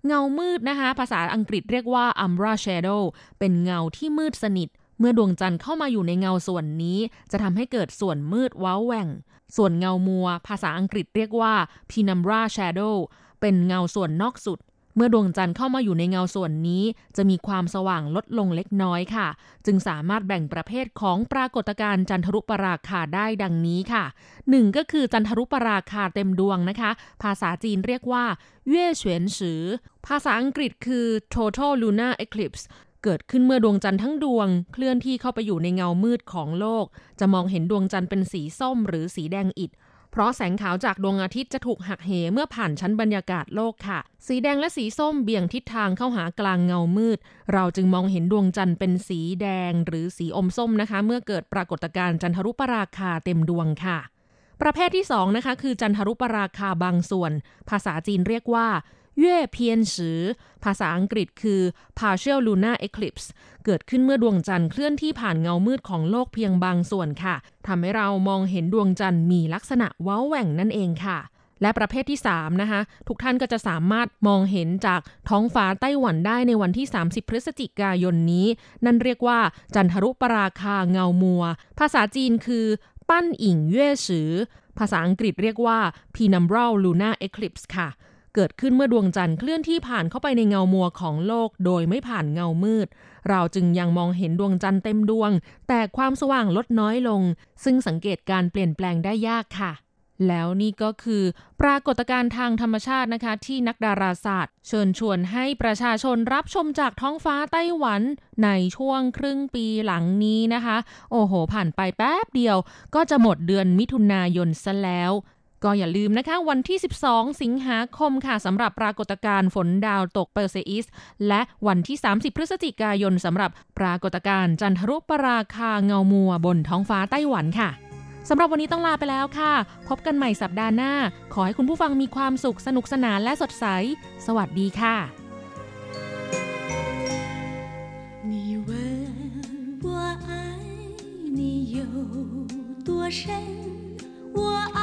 เงามืดนะคะ ภาษาอังกฤษเรียกว่า umbra shadow เป็นเงาที่มืดสนิท เมื่อดวงจันทร์เข้ามาอยู่ในเงาส่วนนี้ จะทำให้เกิดส่วนมืดว้าแหว่ง ส่วนเงามัว ภาษาอังกฤษเรียกว่า penumbra shadow เป็นเงาส่วนนอกสุด เมื่อดวงจันทร์เข้ามาอยู่ในเงาส่วนนี้ จะมีความสว่างลดลงเล็กน้อยค่ะ จึงสามารถแบ่งประเภทของปรากฏการณ์จันทรุปราคาได้ดังนี้ค่ะหนึ่งก็คือจันทรุปราคาเต็มดวงนะคะ ภาษาจีนเรียกว่าเย่เฉวนสือภาษาอังกฤษคือ total lunar eclipse เกิดขึ้นเมื่อดวงจันทร์ทั้งดวง เคลื่อนที่เข้าไปอยู่ในเงามืดของโลก จะมองเห็นดวงจันทร์เป็นสีส้มหรือสีแดงอิฐเพราะแสงขาวจากดวงอาทิตย์จะถูกหักเหเมื่อผ่านชั้นบรรยากาศโลกค่ะ สีแดงและสีส้มเบี่ยงทิศทางเข้าหากลางเงามืด เราจึงมองเห็นดวงจันทร์เป็นสีแดงหรือสีอมส้มนะคะ เมื่อเกิดปรากฏการณ์จันทรุปราคาเต็มดวงค่ะ ประเภทที่2นะคะคือจันทรุปราคาบางส่วน ภาษาจีนเรียกว่า เย่เพียนสือภาษาอังกฤษคือ partial lunar eclipse เกิดขึ้นเมื่อดวงจันทร์เคลื่อนที่ผ่านเงามืดของโลกเพียงบางส่วนค่ะทำให้เรามองเห็นดวงจันทร์มีลักษณะเว้าแหว่งนั่นเองค่ะและประเภทที่ 3 นะคะ ทุกท่านก็จะสามารถมองเห็นจากท้องฟ้าไต้หวันได้ในวันที่ 30 พฤศจิกายนนี้ นั่นเรียกว่า จันทรุปราคาเงามัว ภาษาจีนคือ ปั้นอิงเย่สือ ภาษาอังกฤษเรียกว่า penumbral lunar eclipse ค่ะ เกิดขึ้นเมื่อดวงจันทร์เคลื่อนที่ผ่านเข้าไปในเงามัวของโลกโดยไม่ผ่านเงามืด เราจึงยังมองเห็นดวงจันทร์เต็มดวง แต่ความสว่างลดน้อยลง ซึ่งสังเกตการเปลี่ยนแปลงได้ยากค่ะ แล้วนี่ก็คือ ปรากฏการณ์ทางธรรมชาตินะคะ ที่นักดาราศาสตร์ เชิญชวนให้ประชาชนรับชมจากท้องฟ้าไต้หวันในช่วงครึ่งปีหลังนี้นะคะ โอ้โห ผ่านไปแป๊บเดียว ก็จะหมดเดือนมิถุนายนซะแล้ว ก็อย่าลืมนะคะวันที่ 12 สิงหาคมค่ะสำหรับปรากฏการณ์ฝนดาวตกเปอร์เซอิส และวันที่ 30 พฤศจิกายนสำหรับปรากฏการณ์จันทรุปราคาเงามัวบนท้องฟ้าไต้หวันค่ะสำหรับวันนี้ต้องลาไปแล้วค่ะ พบกันใหม่สัปดาห์หน้า ขอให้คุณผู้ฟังมีความสุขสนุกสนานและสดใส สวัสดีค่ะ 你问我爱你有多深，我爱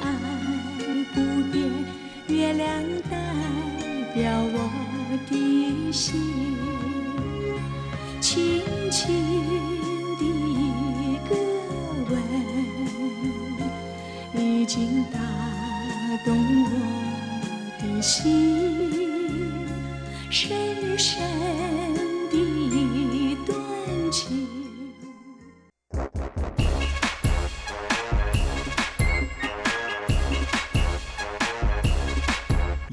爱，月亮代表我的心。轻轻的一个吻，已经打动我的心，深深的一段情。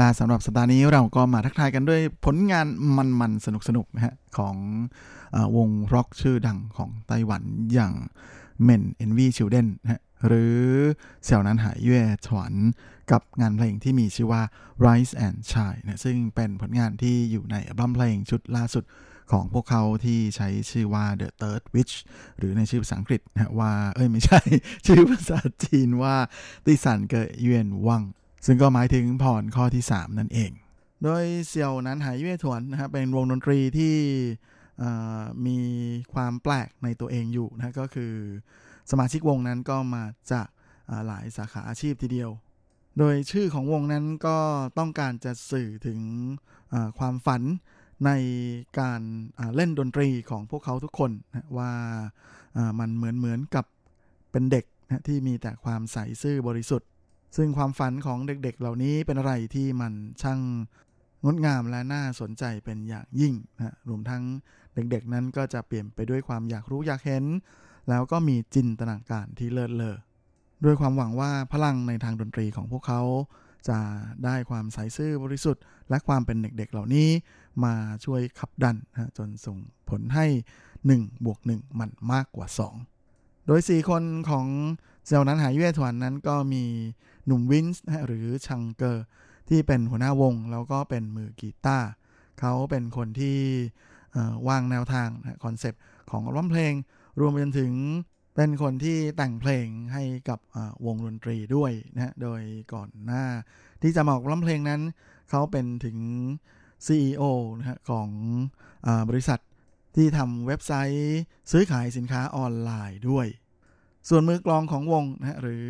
ละสำหรับสัปดาห์นี้เราก็มาทักทายกันด้วยผลงานมันๆ สนุกๆนะฮะของอวงร็อกชื่อดังของไต้หวันอย่าง Men Envy Children นะฮะหรือเสี่ยวนั้นหายเย่ถวนกับงานเพลงที่มีชื่อว่า Rise and Shine นะซึ่งเป็นผลงานที่อยู่ในอัลบั้มเพลงชุดล่าสุดของพวกเขาที่ใช้ชื่อว่า The Third Witch หรือในชื่อภาษาอังกฤษนะฮะว่า เอ้ยไม่ใช่ ชื่อภาษาจีนว่าติสันเกยเยนวัง ซึ่งก็หมายถึงพรข้อที่ 3 นั่นเอง โดยเสี่ยวนั้นหายเย่ถวนนะครับเป็นวงดนตรีที่มีความแปลกในตัวเองอยู่นะก็คือสมาชิกวงนั้นก็มาจากหลายสาขาอาชีพทีเดียว โดยชื่อของวงนั้นก็ต้องการจะสื่อถึงความฝันในการเล่นดนตรีของพวกเขาทุกคนนะว่ามันเหมือนเหมือนกับเป็นเด็กนะที่มีแต่ความใสซื่อบริสุทธิ์ ซึ่งความฝันของเด็กๆ เหล่านี้เป็นอะไรที่มันช่างงดงามและน่าสนใจเป็นอย่างยิ่งนะรวมทั้งเด็กๆ นั้นก็จะเปลี่ยนไปด้วยความอยากรู้อยากเห็น แล้วก็มีจินตนาการที่เลิศเลอด้วยความหวังว่าพลังในทางดนตรีของพวกเขา จะได้ความใสซื่อบริสุทธิ์ และความเป็นเด็กๆ เหล่านี้ มาช่วยขับดันนะจนส่งผลให้1บวก1มันมากกว่า 2 โดย 4 คนของเสี่ยวนันหายเย่ถวนนั้นก็มีหนุ่มวินส์หรือชังเกอร์ที่เป็นหัวหน้าวง แล้วก็เป็นมือกีตาร์เขาเป็นคนที่วางแนวทางคอนเซปต์ของร้องเพลง รวมไปจนถึงเป็นคนที่แต่งเพลงให้กับวงดนตรีด้วยนะโดยก่อนหน้า ที่จะมาออกร้องเพลงนั้น เขาเป็นถึง CEO นะฮะของอบริษัท ที่ทำเว็บไซต์ซื้อขายสินค้าออนไลน์ด้วย ส่วนมือกลองของวงนะฮะหรือ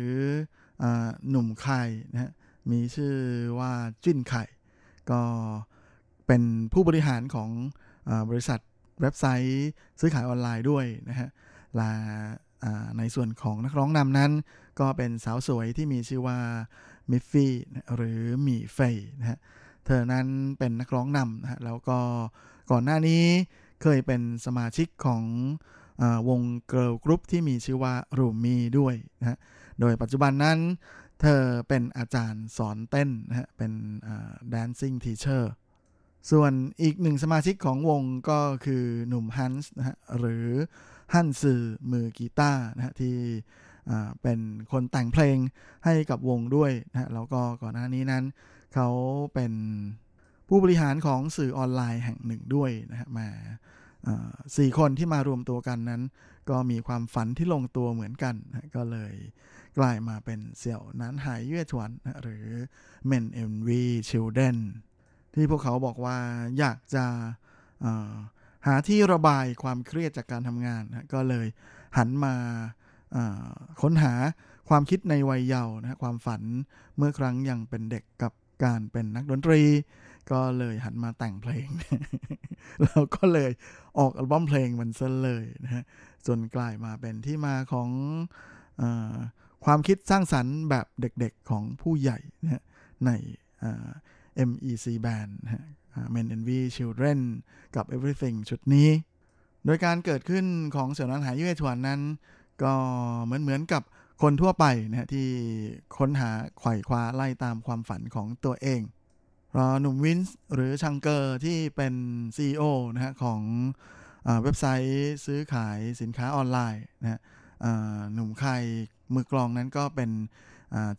อหนุ่มไข่นะฮะมีชื่อว่าจิ้นไข่ ก็เป็นผู้บริหารของอบริษัทเว็บไซต์ซื้อขายออนไลน์ด้วยนะฮะและในส่วนของนักร้องนำนั้น ก็เป็นสาวสวยที่มีชื่อว่ามิฟฟี่หรือมี่เฟยนะฮะเธอนั้นเป็นนักร้องนำนะฮะแล้วก็ก่อนหน้านี้ เคยเป็นสมาชิกของอวงเกิร์ลกรุ๊ปที่มีชื่อว่ารูมีด้วยนะฮะโดยปัจจุบันนั้น เธอเป็นอาจารย์สอนเต้นนะฮะเป็น dancing teacher ส่วนอีกหนึ่งสมาชิกของวงก็คือหนุ่มฮันส์นะฮะหรือฮันซือมือกีตาร์นะฮะที่เป็นคนแต่งเพลงให้กับวงด้วยนะแล้วก็ก่อนหน้านี้นั้น เขาเป็น ผู้บริหารของสื่อออนไลน์แห่งหนึ่งด้วยนะฮะมาสี่คนที่มารวมตัวกันนั้น ก็มีความฝันที่ลงตัวเหมือนกันนะก็เลยกลายมาเป็นเสี่ยวนั้นหายเยื่อชวนนะหรือ Men MV Children ที่พวกเขาบอกว่าอยากจะหาที่ระบายความเครียดจากการทำงานนะก็เลยหันมาค้นหาความคิดในวัยเยาว์นะความฝันเมื่อครั้งยังเป็นเด็กกับ การเป็นนักดนตรี ก็เลยหันมาแต่งเพลง แล้วก็เลยออกอัลบั้มเพลงมันซะเลยนะฮะจนกลายมาเป็นที่มาของอความคิดสร้างสรรค์แบบเด็กๆของผู้ใหญ่นะใน MEC Band นะฮะ Men Envy Children กับ Everything ชุดนี้ โดยการเกิดขึ้นของเสี่ยวนันหายเย่ถวนนั้น ก็เหมือนเหมือนกับ คนทั่วไปนะฮะที่ค้นหาไขว่คว้าไล่ตามความฝันของตัวเองรอหนุ่มวินส์หรือชังเกอร์ที่เป็น CEO นะฮะของอเว็บไซต์ซื้อขายสินค้าออนไลน์นะฮะหนุ่มไข่มือกลองนั้นก็เป็น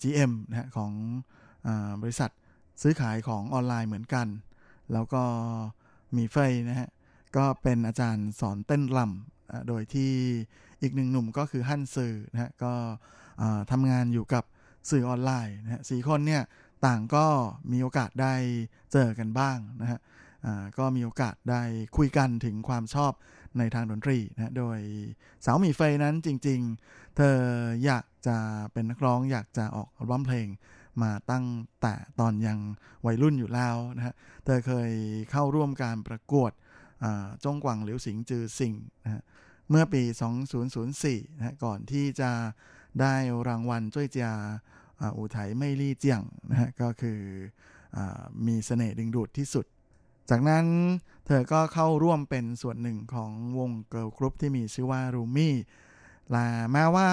GM นะฮะของอบริษัทซื้อขายของออนไลน์เหมือนกัน แล้วก็มีเฟยนะฮะก็เป็นอาจารย์สอนเต้นรำโดยที่ อีกหนึ่งหนุ่มก็คือฮั่นซือนะฮะก็ทำงานอยู่กับสื่อออนไลน์นะฮะสี่คนเนี่ยต่างก็มีโอกาสได้เจอกันบ้างนะฮะก็มีโอกาสได้คุยกันถึงความชอบในทางดนตรีนะโดยสาวหมีเฟยนั้นจริงๆ เธออยากจะเป็นนักร้องอยากจะออกอัลบั้มเพลงมาตั้งแต่ตอนยังวัยรุ่นอยู่แล้วนะฮะ เธอเคยเข้าร่วมการประกวดจงกวังเหลียวสิงจือสิงนะฮะ เมื่อปี 2004นะก่อนที่จะได้รางวัลจ้วยเจียอูไถไม่ลี่เจียงนะฮะก็คืออมีเสน่ห์ดึงดูดที่สุด จากนั้นเธอก็เข้าร่วมเป็นส่วนหนึ่งของวงเกิร์ลกรุ๊ปที่มีชื่อว่ารูมี่และแม้ว่า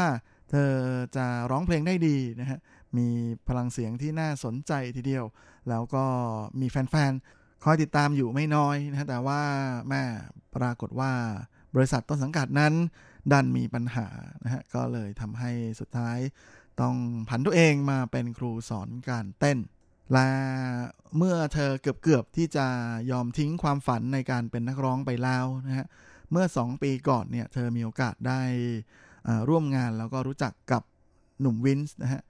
เธอจะร้องเพลงได้ดีนะฮะ มีพลังเสียงที่น่าสนใจทีเดียว แล้วก็มีแฟนๆ คอยติดตามอยู่ไม่น้อยนะแต่ว่าแม่ปรากฏว่า บริษัทต้นสังกัดนั้น ดันมีปัญหานะฮะก็เลยทำให้สุดท้ายต้องผันตัวเองมาเป็นครูสอนการเต้น และเมื่อเธอเกือบๆที่จะยอมทิ้งความฝันในการเป็นนักร้องไปแล้วนะฮะเมื่อ 2 ปีก่อนเนี่ยเธอมีโอกาสได้ร่วมงานแล้วก็รู้จักกับหนุ่มวินส์นะฮะ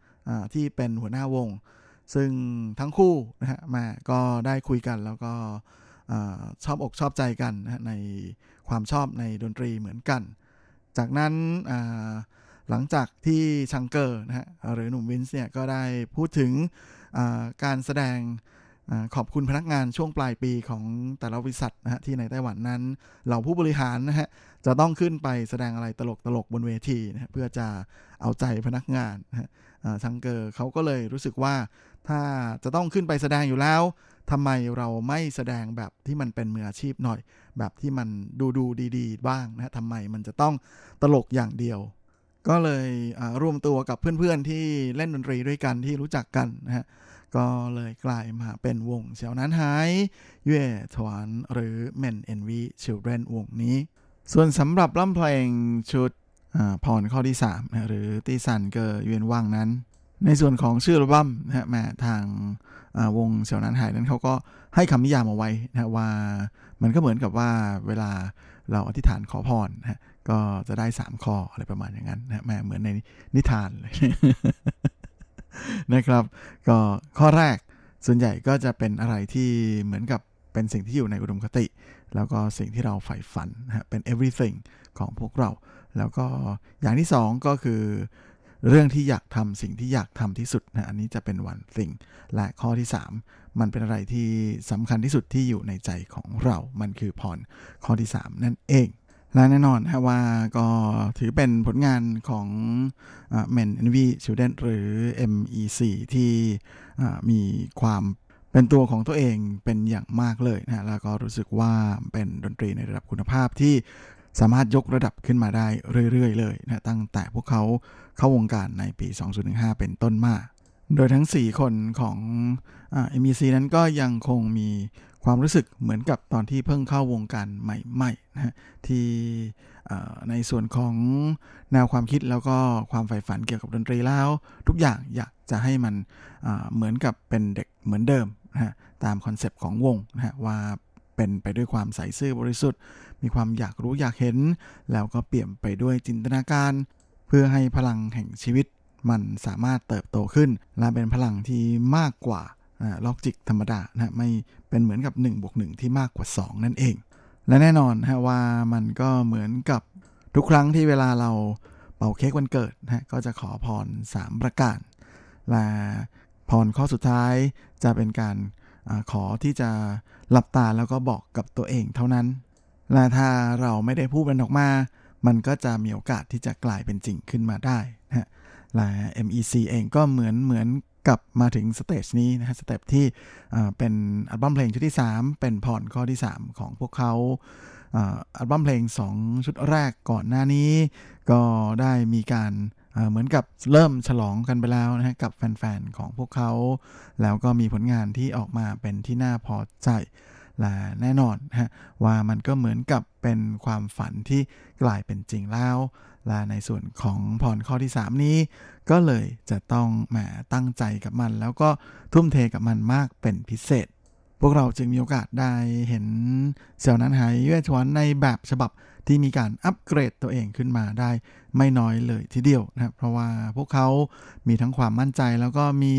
ที่เป็นหัวหน้าวง ซึ่งทั้งคู่นะฮะมาก็ได้คุยกันแล้วก็อชอบอกชอบใจกันนะใน ความชอบในดนตรีเหมือนกัน จากนั้นหลังจากที่ชังเกอร์นะฮะหรือหนุ่มวินส์เนี่ยก็ได้พูดถึงการแสดงอขอบคุณพนักงานช่วงปลายปีของแต่ละบริษัทนะฮะที่ในไต้หวันนั้น เหล่าผู้บริหารนะฮะจะต้องขึ้นไปแสดงอะไรตลกตลกๆบนเวทีนะะเพื่อจะเอาใจพนักงานนะฮะชังเกอร์เขาก็เลยรู้สึกว่าถ้าจะต้องขึ้นไปแสดงอยู่แล้ว ทำไมเราไม่แสดงแบบที่มันเป็นมืออาชีพหน่อย แบบที่มันดูดูดีๆ บ้างนะทำไมมันจะต้องตลกอย่างเดียว ก็เลยอ่วมตัวกับเพื่อนๆที่เล่นดนตรีด้วยกันที่รู้จักกันนะฮะก็เลยกลายมาเป็นวงเสี่ยวนั้นหายเย่ถวนหรือ Men Envy Children วงนี้ ส่วนสำหรับล่ำเพลงชุดอาพรข้อที่3นะหรือตีสันเกอร์เวียนว่างนั้น ในส่วนของชื่ออัลบั้มนะฮะมาทางวงเสี่ยวนันหายนั้นเขาก็ให้คำนิยามเอาไว้นะว่ามันก็เหมือนกับว่าเวลาเราอธิษฐานขอพรนะฮะก็จะได้3ข้ออะไรประมาณอย่างนั้นนะแม่เหมือนในนิทานเลยนะครับ ก็ข้อแรกส่วนใหญ่ก็จะเป็นอะไรที่เหมือนกับเป็นสิ่งที่อยู่ในอุดมคติ แล้วก็สิ่งที่เราใฝ่ฝันนะฮะเป็น everything ของพวกเรา แล้วก็อย่างที่สองก็คือ เรื่องที่อยากทำสิ่งที่อยากทำที่สุดนะอันนี้จะเป็น one thing และข้อที่ 3 มันเป็นอะไรที่สำคัญที่สุดที่อยู่ในใจของเรา มันคือพรข้อที่ 3 นั่นเอง และแน่นอนฮะว่าก็ถือเป็นผลงานของ Men Envy Children หรือ MEC ที่อ่มีความเป็นตัวของตัวเองเป็นอย่างมากเลยนะแล้วก็รู้สึกว่าเป็นดนตรีในระดับคุณภาพที่ สามารถยกระดับขึ้นมาได้เรื่อยๆเลยนะตั้งแต่พวกเขาเข้าวงการในปี 2015 เป็นต้นมา โดยทั้ง 4 คนของเอ่า MEC นั้นก็ยังคงมีความรู้สึกเหมือนกับตอนที่เพิ่งเข้าวงการใหม่ๆนะที่ในส่วนของแนวความคิดแล้วก็ความใฝ่ฝันเกี่ยวกับดนตรีแล้ว ทุกอย่างอยากจะให้มันเหมือนกับเป็นเด็กเหมือนเดิมนะตามคอนเซปต์ของวงนะว่า เป็นไปด้วยความใสซื่อบริสุทธิ์ มีความอยากรู้อยากเห็น แล้วก็เปี่ยมไปด้วยจินตนาการ เพื่อให้พลังแห่งชีวิต มันสามารถเติบโตขึ้น และเป็นพลังที่มากกว่าล็อกจิกธรรมดานะไม่เป็นเหมือนกับ1บวก1ที่มากกว่า 2 นั่นเอง และแน่นอนฮะว่ามันก็เหมือนกับทุกครั้งที่เวลาเราเป่าเค้กวันเกิดนะก็จะขอพร 3 ประการและพรข้อสุดท้ายจะเป็นการ อขอที่จะหลับตาแล้วก็บอกกับตัวเองเท่านั้น และถ้าเราไม่ได้พูดมันออกมา มันก็จะมีโอกาสที่จะกลายเป็นจริงขึ้นมาได้นะฮะและ MEC เองก็เหมือนเหมือนกับมาถึง stage นี้นะฮะ step ที่เป็นอัลบั้มเพลงชุดที่ 3 เป็นพรข้อที่ 3 ของพวกเขาอัลบั้มเพลง 2 ชุดแรกก่อนหน้านี้ ก็ได้มีการ เหมือนกับเริ่มฉลองกันไปแล้วนะฮะกับแฟนๆ ของพวกเขา แล้วก็มีผลงานที่ออกมาเป็นที่น่าพอใจและแน่นอนนะฮะว่ามันก็เหมือนกับเป็นความฝันที่กลายเป็นจริงแล้วและในส่วนของพรข้อที่ 3 นี้ ก็เลยจะต้องแหมตั้งใจกับมัน แล้วก็ทุ่มเทกับมันมากเป็นพิเศษ พวกเราจึงมีโอกาสได้เห็นเสี่ยวนั้นหายเย่ชวนในแบบฉบับที่มีการอัปเกรดตัวเองขึ้นมาได้ไม่น้อยเลยทีเดียวนะครับเพราะว่าพวกเขามีทั้งความมั่นใจแล้วก็มี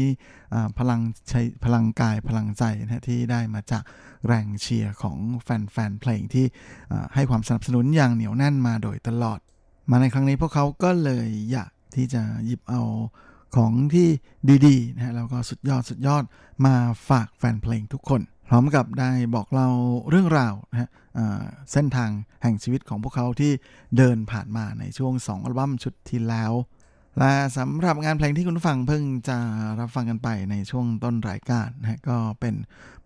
พลังใช้พลังกายพลังใจนะที่ได้มาจากแรงเชียร์ของแฟนๆเพลงที่ให้ความสนับสนุนอย่างเหนียวแน่นมาโดยตลอด มาในครั้งนี้พวกเขาก็เลยอยากที่จะหยิบเอา ของที่ดีๆนะฮะแล้วก็สุดยอดสุดยอดมาฝากแฟนเพลงทุกคน พร้อมกับได้บอกเราเรื่องราวนะฮะเส้นทางแห่งชีวิตของพวกเขาที่เดินผ่านมาในช่วง 2 อัลบั้มชุดที่แล้ว และสำหรับงานเพลงที่คุณฟังเพิ่งจะรับฟังกันไปในช่วงต้นรายการนะฮะก็เป็น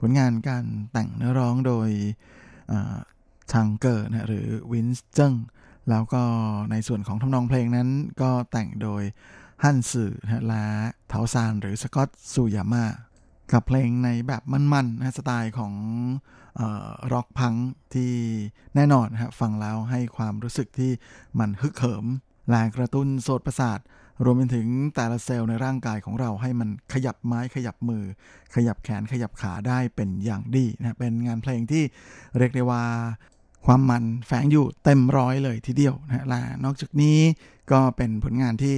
ผลงานการแต่งเนื้อร้องโดยชังเกอร์นะหรือวินส์เจิ้งแล้วก็ในส่วนของทำนองเพลงนั้นก็แต่งโดย ฮันสึนะและเทาซานหรือสกอตซูยาม่ากับเพลงในแบบมันๆนะสไตล์ของร็อกพังที่แน่นอนนะฮะฟังแล้วให้ความรู้สึกที่มันฮึกเหิมแรงกระตุ้นโสดประสาท รวมไปถึงแต่ละเซลล์ในร่างกายของเราให้มันขยับไม้ขยับมือ ขยับแขนขยับขาได้เป็นอย่างดีนะเป็นงานเพลงที่เรียกได้ว่าความมันแฝงอยู่เต็มร้อยเลยทีเดียวนะและนอกจากนี้ก็เป็นผลงานที่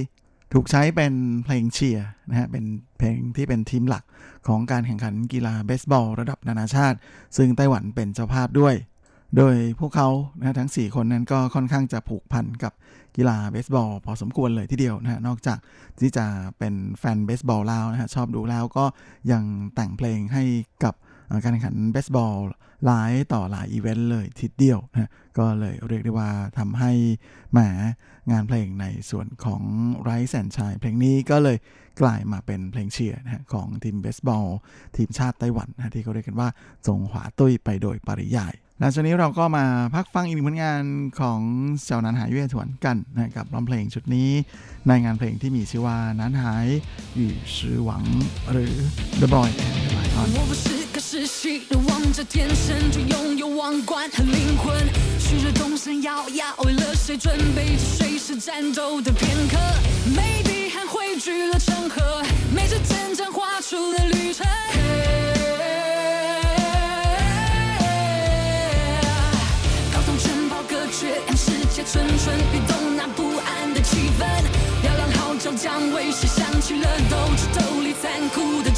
ถูกใช้เป็นเพลงเชียร์นะฮะเป็นเพลงที่เป็นทีมหลักของการแข่งขันกีฬาเบสบอลระดับนานาชาติ ซึ่งไต้หวันเป็นเจ้าภาพด้วย โดยพวกเขานะทั้ง 4 คนนั้นก็ค่อนข้างจะผูกพันกับกีฬาเบสบอลพอสมควรเลยทีเดียวนะฮะนอกจากที่จะเป็นแฟนเบสบอลแล้วนะฮะชอบดูแล้วก็ยังแต่งเพลงให้กับ การแข่งขันเบสบอลหลายต่อหลายอีเวนต์เลยทีเดียวนะก็เลยเรียกได้ว่าทำให้แหมงานเพลงในส่วนของไรซ์แอนชัยเพลงนี้ก็เลยกลายมาเป็นเพลงเชียร์นะของทีมเบสบอล ทีมชาติไต้หวันนะที่เขาเรียกกันว่าจงหวาตุ้ยไปโดยปริยายหลังจากนี้เราก็มาพักฟังอีกหนึ่งผลงานของเจ้านันหายเย่ถวนกันนะกับร้องเพลงชุดนี้ ในงานเพลงที่มีชื่อว่านั้นหายอยู่ชื่อหวังหรือ The Boy and the Lion 窒息的王者，天生就拥有王冠和灵魂，旭日东升耀耀，为了谁准备着随时战斗的片刻？每笔汗汇聚了成河，每次真正画出了旅程。高耸城堡隔绝，让世界蠢蠢欲动那不安的气氛。嘹亮号角将为谁响起了斗智斗力残酷的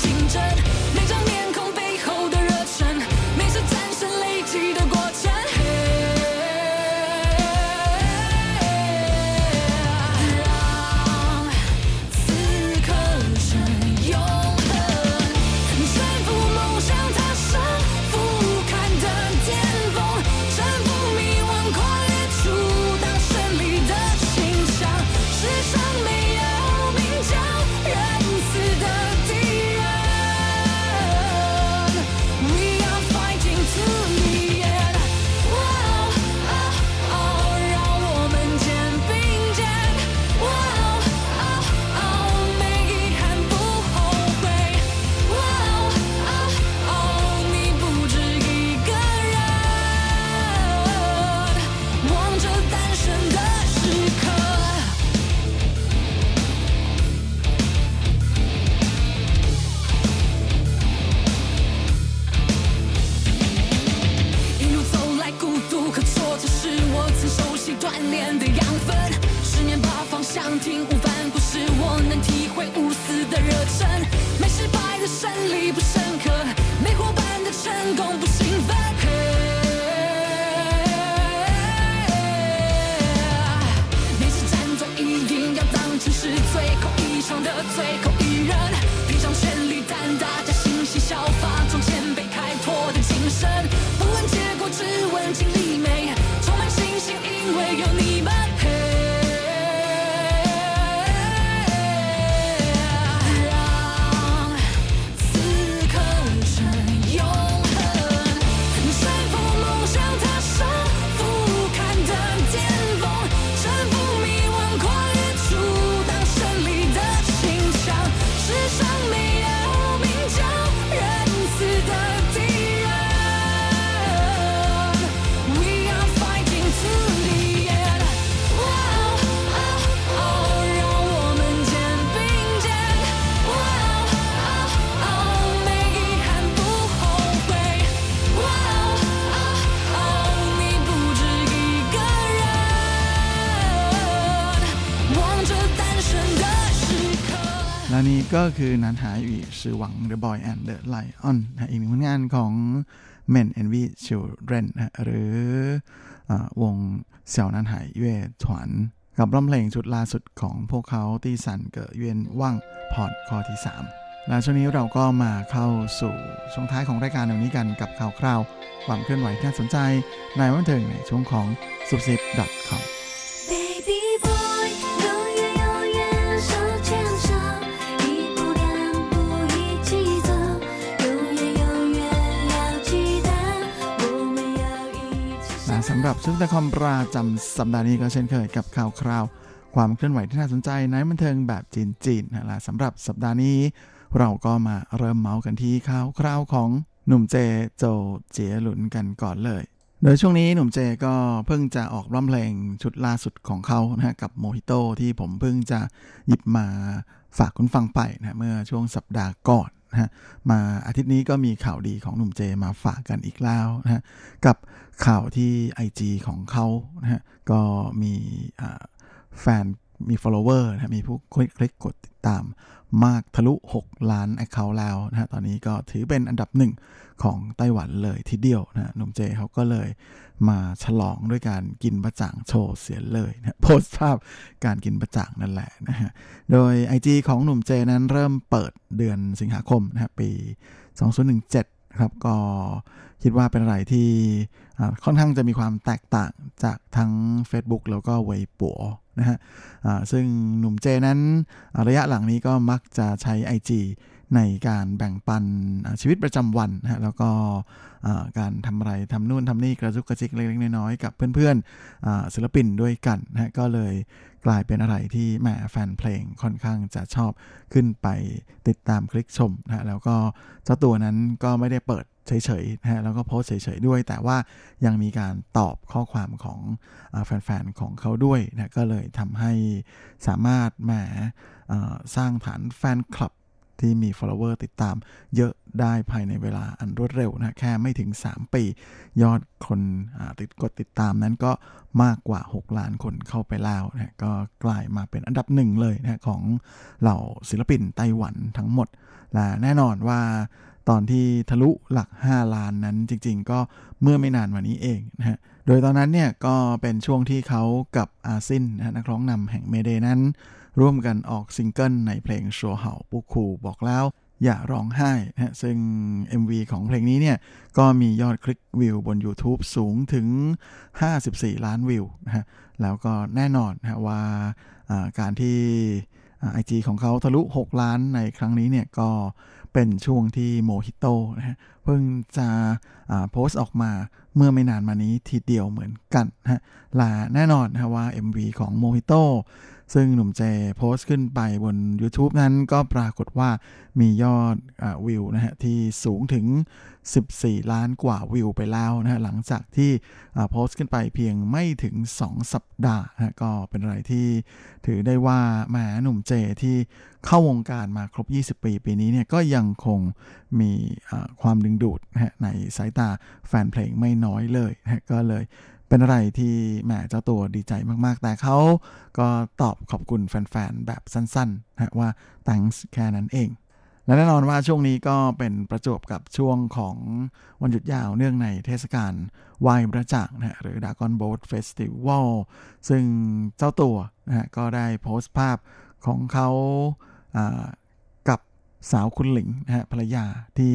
ก็คือนันหายอีชื่อหวัง The Boy and the Lion นะอีกหนึ่งผลงานของ Men Envy Children นะหรืออวงเสี่ยวนันหายเย่ถวนกับร้องเพลงชุดล่าสุดของพวกเขาที่สันเกิดเวียนว่างพอดข้อที่ 3 และช่วงนี้เราก็มาเข้าสู่ช่วงท้ายของรายการในวันนี้กันกับข่าวคราว ความเคลื่อนไหวที่น่าสนใจในวันเทิงในช่วงของ s u b s i d com ำหรับชุดตะคอมประจำสัปดาห์นี้ก็เช่นเคยกับข่าวคราว ความเคลื่อนไหวที่น่าสนใจในบันเทิงแบบจีนๆนะและสำหรับสัปดาห์นี้ เราก็มาเริ่มเมาส์กันที่ข่าวคราวของหนุ่มเจโจเจียหลุนกันก่อนเลย โดยช่วงนี้หนุ่มเจก็เพิ่งจะออกร้องเพลงชุดล่าสุดของเขานะฮะกับโมฮิโตที่ผมเพิ่งจะหยิบมาฝากคุณฟังไปนะเมื่อช่วงสัปดาห์ก่อน นะฮะมาอาทิตย์นี้ก็มีข่าวดีของหนุ่มเจมาฝากกันอีกแล้วนะฮะกับข่าวที่ IG ของเขานะฮะก็มีแฟนมี follower นะมีผู้คลิกคลิกกดติดตามมากทะลุ 6 ล้าน Account แล้วนะฮะตอนนี้ก็ถือเป็นอันดับหนึ่ง ของไต้หวันเลยทีเดียวนะหนุ่มเจเขาก็เลยมาฉลองด้วยการกินบะจ่างโชว์เสียเลยนะโพสต์ภาพการกินบะจ่างนั่นแหละนะฮะโดย IG ของหนุ่มเจนั้นเริ่มเปิดเดือนสิงหาคมนะปี 2017ครับก็คิดว่าเป็นอะไรที่ค่อนข้างจะมีความแตกต่างจากทั้ง Facebook แล้วก็เวยปัวนะฮะซึ่งหนุ่มเจนั้นระยะหลังนี้ก็มักจะใช้ IG ในการแบ่งปันชีวิตประจำวันนะฮะแล้วก็การทำอะไรทำนู่นทำนี่กระจุกกระจิกเล็กๆน้อยๆกับเพื่อนๆศิลปินด้วยกันนะฮะก็เลยกลายเป็นอะไรที่แหมแฟนเพลงค่อนข้างจะชอบขึ้นไปติดตามคลิกชมนะแล้วก็เจ้าตัวนั้นก็ไม่ได้เปิดเฉยๆนะฮะแล้วก็โพสเฉยๆด้วย แต่ว่ายังมีการตอบข้อความของแฟนๆของเขาด้วยนะก็เลยทำให้สามารถแหม่สร้างฐานแฟนคลับ ที่มี follower ติดตามเยอะได้ภายในเวลาอันรวดเร็วนะแค่ไม่ถึง 3 ปี ยอดคนติดกดติดตามนั้นก็มากกว่า 6 ล้านคนเข้าไปแล้วนะก็กลายมาเป็นอันดับหนึ่งเลยนะของเหล่าศิลปินไต้หวันทั้งหมด และแน่นอนว่าตอนที่ทะลุหลัก 5 ล้านนั้นจริงๆ ก็เมื่อไม่นานมานี้เองนะฮะโดยตอนนั้นเนี่ยก็เป็นช่วงที่เขากับอาซินนะนักร้องนำแห่ง Mayday นั้น ร่วมกันออกซิงเกิลในเพลง說好不哭 บอกแล้วอย่าร้องไห้นะซึ่ง MV ของเพลงนี้เนี่ย ก็มียอด click view บน YouTube สูงถึง 54 ล้านวิวนะฮะแล้วก็แน่นอนนะว่าการที่ IG ของเขาทะลุ 6 ล้านในครั้งนี้เนี่ย ก็เป็นช่วงที่โมฮิโตนะฮะเพิ่งจะโพสต์ออกมาเมื่อไม่นานมานี้ทีเดียวเหมือนกันนะฮะและแน่นอนนะฮะว่า MV ของโมฮิโต ซึ่งหนุ่มเจโพสต์ขึ้นไปบน YouTube นั้นก็ปรากฏว่ามียอดอวิวนะฮะที่สูงถึง 14 ล้านกว่าวิวไปแล้วนะฮะหลังจากที่โพสต์ขึ้นไปเพียงไม่ถึง 2 สัปดาห์นะฮะก็เป็นอะไรที่ถือได้ว่าแหมหนุ่มเจที่เข้าวงการมาครบ 20 ปีปีนี้เนี่ยก็ยังคงมีความดึงดูดนะฮะในสายตาแฟนเพลงไม่น้อยเลยนะฮะก็เลย เป็นอะไรที่แหมเจ้าตัวดีใจมากๆ แต่เขาก็ตอบขอบคุณแฟนๆ แบบสั้นๆนะว่า thanks แค่นั้นเอง และแน่นอนว่าช่วงนี้ก็เป็นประจบกับช่วงของวันหยุดยาวเนื่องในเทศกาลไหว้พระจักรนะหรือ Dragon Boat Festival ซึ่งเจ้าตัวนะก็ได้โพสต์ภาพของเขา สาวคุณหลิงนะฮะภรรยาที่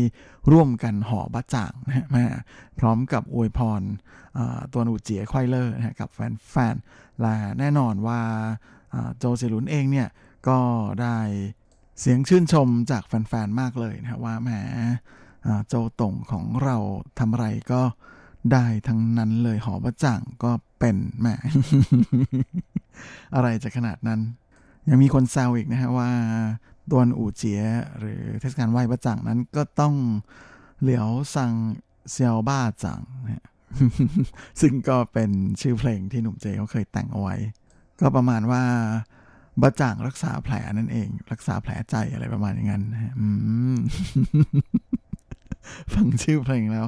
ร่วมกันห่อบะจ่างนะฮะมาพร้อมกับอวยพรตัวหนูเจียควายเลอร์นะฮะกับแฟนๆและแน่นอนว่าโจเซลุนเองเนี่ยก็ได้เสียงชื่นชมจากแฟนๆมากเลยนะะว่าแหมอ่าโจตงของเราทำอะไรก็ได้ทั้งนั้นเลยหอประจ่างก็เป็นแหมอะไรจะขนาดนั้น ยังมีคนแซวอีกนะฮะว่า ดวนอู่เจียหรือเทศกาลไหว้พระจังนั้นก็ต้องเหลียวสั่งเซียวบ้าจังนะซึ่งก็เป็นชื่อเพลงที่หนุ่มเจเขาเคยแต่งเอาไว้ ก็ประมาณว่าบะจ่างรักษาแผลนั่นเอง รักษาแผลใจอะไรประมาณอย่างนั้นนะฮะอืม ฟังชื่อเพลงแล้ว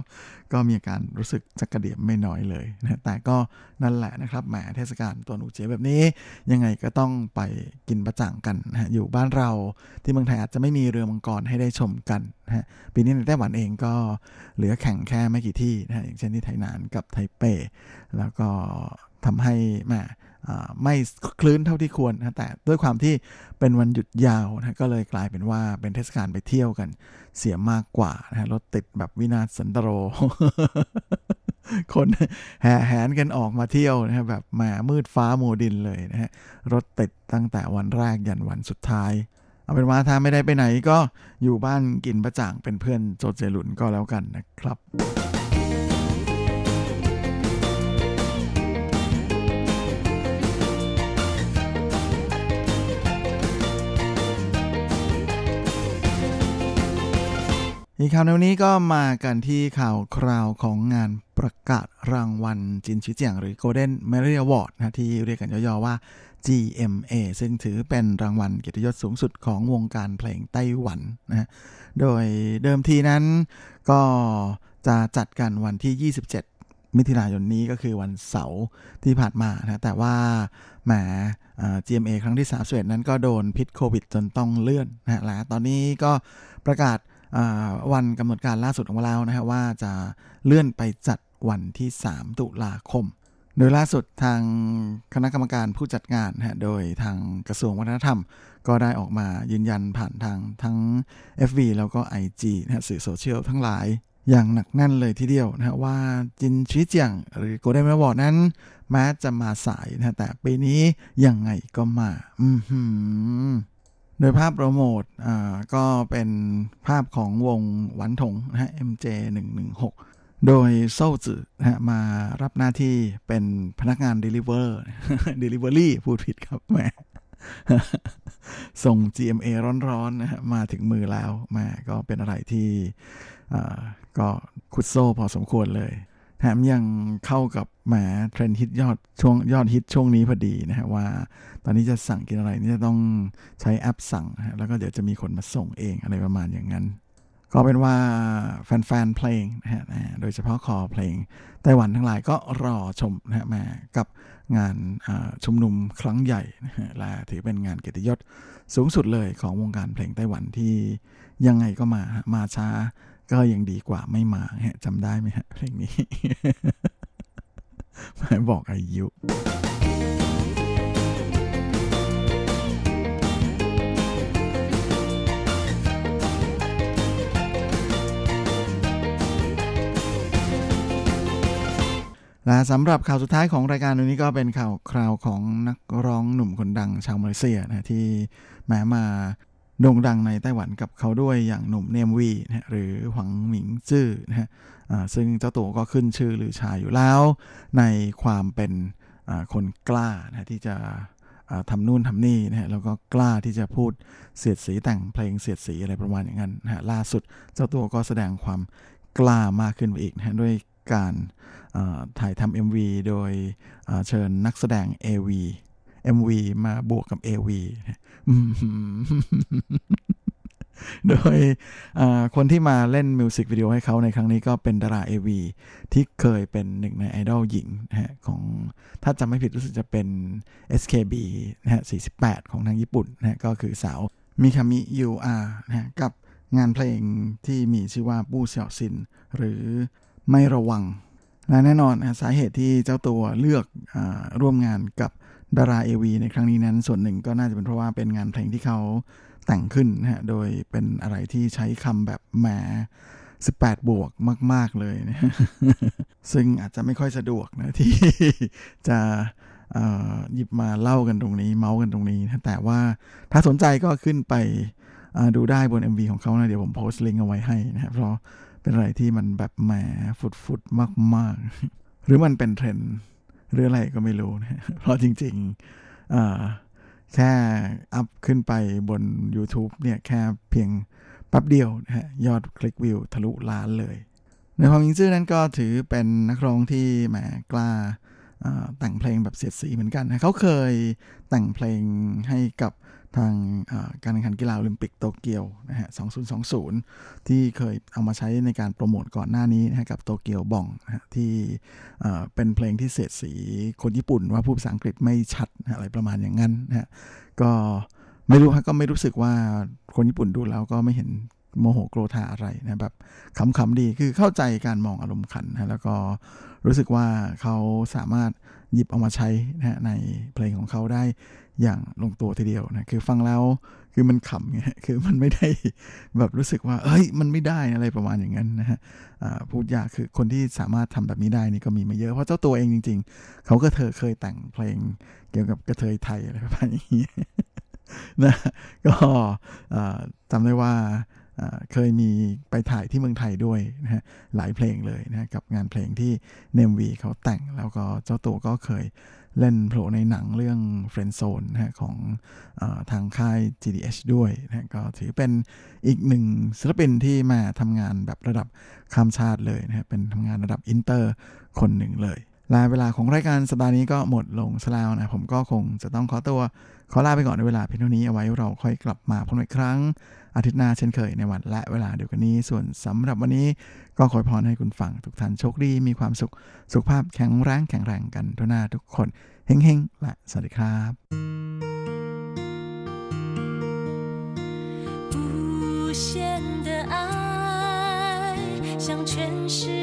ก็มีอาการรู้สึกจักกระเดียมไม่น้อยเลยนะแต่ก็นั่นแหละนะครับแหมเทศกาลตัวหนูเจียแบบนี้ ยังไงก็ต้องไปกินประจ่างกันนะอยู่บ้านเราที่เมืองไทยอาจจะไม่มีเรือมังกรให้ได้ชมกันนะปีนี้ในไต้หวันเองก็เหลือแข่งแค่ไม่กี่ที่นะอย่างเช่นที่ไทยนานกับไทเป แล้วก็ทำให้แหม ไม่คลื้นเท่าที่ควรนะแต่ด้วยความที่เป็นวันหยุดยาวนะก็เลยกลายเป็นว่าเป็นเทศกาลไปเที่ยวกันเสียมากกว่านะฮะรถติดแบบวินาศสันตโร คนแห่แหนกันออกมาเที่ยวนะฮะแบบแหมมืดฟ้าโมดินเลยนะฮะรถติดตั้งแต่วันแรกยันวันสุดท้ายเอาเป็นว่าถ้าไม่ได้ไปไหนก็อยู่บ้านกินประจ่างเป็นเพื่อนโจเจหลุนก็แล้วกันนะครับ อีกข่าวในวันนี้ก็มากันที่ข่าวคราวของงานประกาศรางวัลจินชิเจียงหรือ Golden Merit Award นะที่เรียกกันย่อๆว่า GMA ซึ่งถือเป็นรางวัลเกียรติยศสูงสุดของวงการเพลงไต้หวันนะโดยเดิมทีนั้นก็จะจัดกันวันที่ 27 มิถุนายนนี้ก็คือวันเสาร์ที่ผ่านมานะแต่ว่าแหม GMA ครั้งที่31นั้นก็โดนพิษโควิดจนต้องเลื่อนนะและตอนนี้ก็ประกาศ วันกำหนดการล่าสุดออกมาแล้วนะฮะว่าจะเลื่อนไปจัดวันที่ 3 ตุลาคม โดยล่าสุดทางคณะกรรมการผู้จัดงานฮะโดยทางกระทรวงวัฒนธรรม ก็ได้ออกมายืนยันผ่านทางทั้ง FB แล้วก็ IG นะฮะสื่อโซเชียลทั้งหลาย อย่างหนักแน่นเลยทีเดียวนะฮะว่า金曲獎 หรือ Golden Melody Award นั้น แม้จะมาสายนะแต่ปีนี้ยังไงก็มา อือหือ โดยภาพโปรโมทอ่าก็เป็นภาพของวงหวันถงนะฮะ MJ 116โดยโซ่จือนะฮะมารับหน้าที่เป็นพนักงาน Deliver Delivery พูดผิดครับแหมส่ง GMA ร้อนๆนะฮะมาถึงมือแล้วแม่ก็เป็นอะไรที่ก็คุดโซ่พอสมควรเลย แถมยังเข้ากับแหมเทรนด์ฮิตยอดช่วงยอดฮิตช่วงนี้พอดีนะฮะว่า ตอนนี้จะสั่งกินอะไรนี่จะต้องใช้แอปสั่งนะฮะแล้วก็เดี๋ยวจะมีคนมาส่งเองอะไรประมาณอย่างนั้น ก็เป็นว่าแฟนๆเพลงนะฮะโดยเฉพาะคอเพลงไต้หวันทั้งหลายก็รอชมนะฮะมากับงานชุมนุมครั้งใหญ่นะฮะและถือเป็นงานเกียรติยศสูงสุดเลยของวงการเพลงไต้หวันที่ยังไงก็มามาช้า ก็ยังดีกว่าไม่มาฮะจำได้ไหมฮะเพลงนี้หมายบอกอายุและสำหรับข่าวสุดท้ายของรายการวันนี้ก็เป็นข่าวคราวของนักร้องหนุ่มคนดังชาวมาเลเซียนะที่แม้มา โด่งดังในไต้หวันกับเขาด้วยอย่างหนุ่มเนมวีนะหรือหวังหมิงจื้อนะฮะซึ่งเจ้าตัวก็ขึ้นชื่อหรือชาอยู่แล้ว ในความเป็นคนกล้านะที่จะอ่าทำนู่นทำนี่นะฮะแล้วก็กล้าที่จะพูดเสียดสีแต่งเพลงเสียดสีอะไรประมาณอย่างนั้นนะฮะล่าสุดเจ้าตัวก็แสดงความกล้ามากขึ้นไปอีกนะฮะด้วยการถ่ายทำ MV โดยเชิญนักแสดง AV MV มาบวกกับ AV นะอืมโดยคนที่มาเล่นมิวสิกวิดีโอให้เขาในครั้งนี้ก็เป็นดารา AV ที่เคยเป็นหนึ่งในไอดอลหญิงนะฮะของถ้าจำไม่ผิดรู้สึกจะเป็น SKB นะฮะ48 ของทางญี่ปุ่นนะฮะก็คือสาวมิคามิยูอานะฮะกับงานเพลงที่มีชื่อว่าปู้เสี่ยวซิน หรือไม่ระวังและแน่นอนนะสาเหตุที่เจ้าตัวเลือกอร่วมงานกับ ดารา AV ในครั้งนี้นั้น ส่วนหนึ่งก็น่าจะเป็นเพราะว่าเป็นงานเพลงที่เขาแต่งขึ้นนะฮะโดยเป็นอะไรที่ใช้คำแบบแหม18 บวกมาก ๆ เลยนะซึ่งอาจจะไม่ค่อยสะดวกนะที่จะหยิบมาเล่ากันตรงนี้ เมาส์กันตรงนี้นะแต่ว่าถ้าสนใจก็ขึ้นไปดูได้บน MV ของเขานะเดี๋ยวผมโพสต์ลิงก์เอาไว้ให้นะครับเพราะเป็นอะไรที่มันแบบแหมฟุดๆมาก ๆ หรือมันเป็นเทรนด์ หรืออะไรก็ไม่รู้นะเพราะจริงๆแค่อัพขึ้นไปบน YouTube เนี่ยแค่เพียงปั๊บเดียวนะฮะยอดคลิกวิวทะลุล้านเลยในความยิงซื่อนั้นก็ถือเป็นนักร้องที่แหมกล้าอ่าแต่งเพลงแบบเสียดสีเหมือนกันนะเขาเคยแต่งเพลงให้กับ ทางการแข่งขันกีฬาโอลิมปิกโตเกียวนะฮะ 2020 ที่เคยเอามาใช้ในการโปรโมทก่อนหน้านี้นะฮะกับโตเกียวบองนะฮะที่เป็นเพลงที่เสียดสีคนญี่ปุ่นว่าพูดภาษาอังกฤษไม่ชัดนะะอะไรประมาณอย่างนั้นนะฮะ ก็ไม่รู้ฮะก็ไม่รู้สึกว่าคนญี่ปุ่นดูแล้วก็ไม่เห็นโมโหโกรธาอะไรนะแบบขำๆดีคือเข้าใจการมองอารมณ์ขันนะแล้วก็รู้สึกว่าเขาสามารถหยิบเอามาใช้นะฮะในเพลงของเขาได้ อย่างลงตัวทีเดียวนะคือฟังแล้วคือมันขำไงคือมันไม่ได้แบบรู้สึกว่าเอ้ยมันไม่ได้อะไรประมาณอย่างนั้นนะฮะพูดยากคือคนที่สามารถทำแบบนี้ได้นี่ก็มีมาเยอะเพราะเจ้าตัวเองจริง ๆ เขาก็เธอเคยแต่งเพลงเกี่ยวกับกระเทยไทยอะไรประมาณนี้นะก็จำได้ว่า เคยมีไปถ่ายที่เมืองไทยด้วยนะฮะหลายเพลงเลยนะกับงานเพลงที่ Namewee เขาแต่งแล้วก็เจ้าตัวก็เคยเล่นโผล่ในหนังเรื่อง Friend Zone นะฮะของอทางค่าย GDH ด้วยนะก็ถือเป็นอีกหนึ่งศิลปินที่มาทำงานแบบระดับข้ามชาติเลยนะฮะเป็นทำงานระดับอินเตอร์คนหนึ่งเลยลาเวลาของรายการสัปดาห์นี้ก็หมดลงซะแล้วนะ ผมก็คงจะต้องขอตัว ขอลาไปก่อนในเวลาเพียงเท่านี้เอาไว้เราค่อยกลับมาพบกันอีกครั้ง อาทิตย์หน้าเช่นเคยในวันและเวลาเดียวกันนี้ ส่วนสำหรับวันนี้ก็ขอพรให้คุณฟังทุกท่านโชคดีมีความสุขสุขภาพแข็งแรงแข็งแรงกันทุกหน้าทุกคนเฮงๆและสวัสดีครับ 无限的爱向全世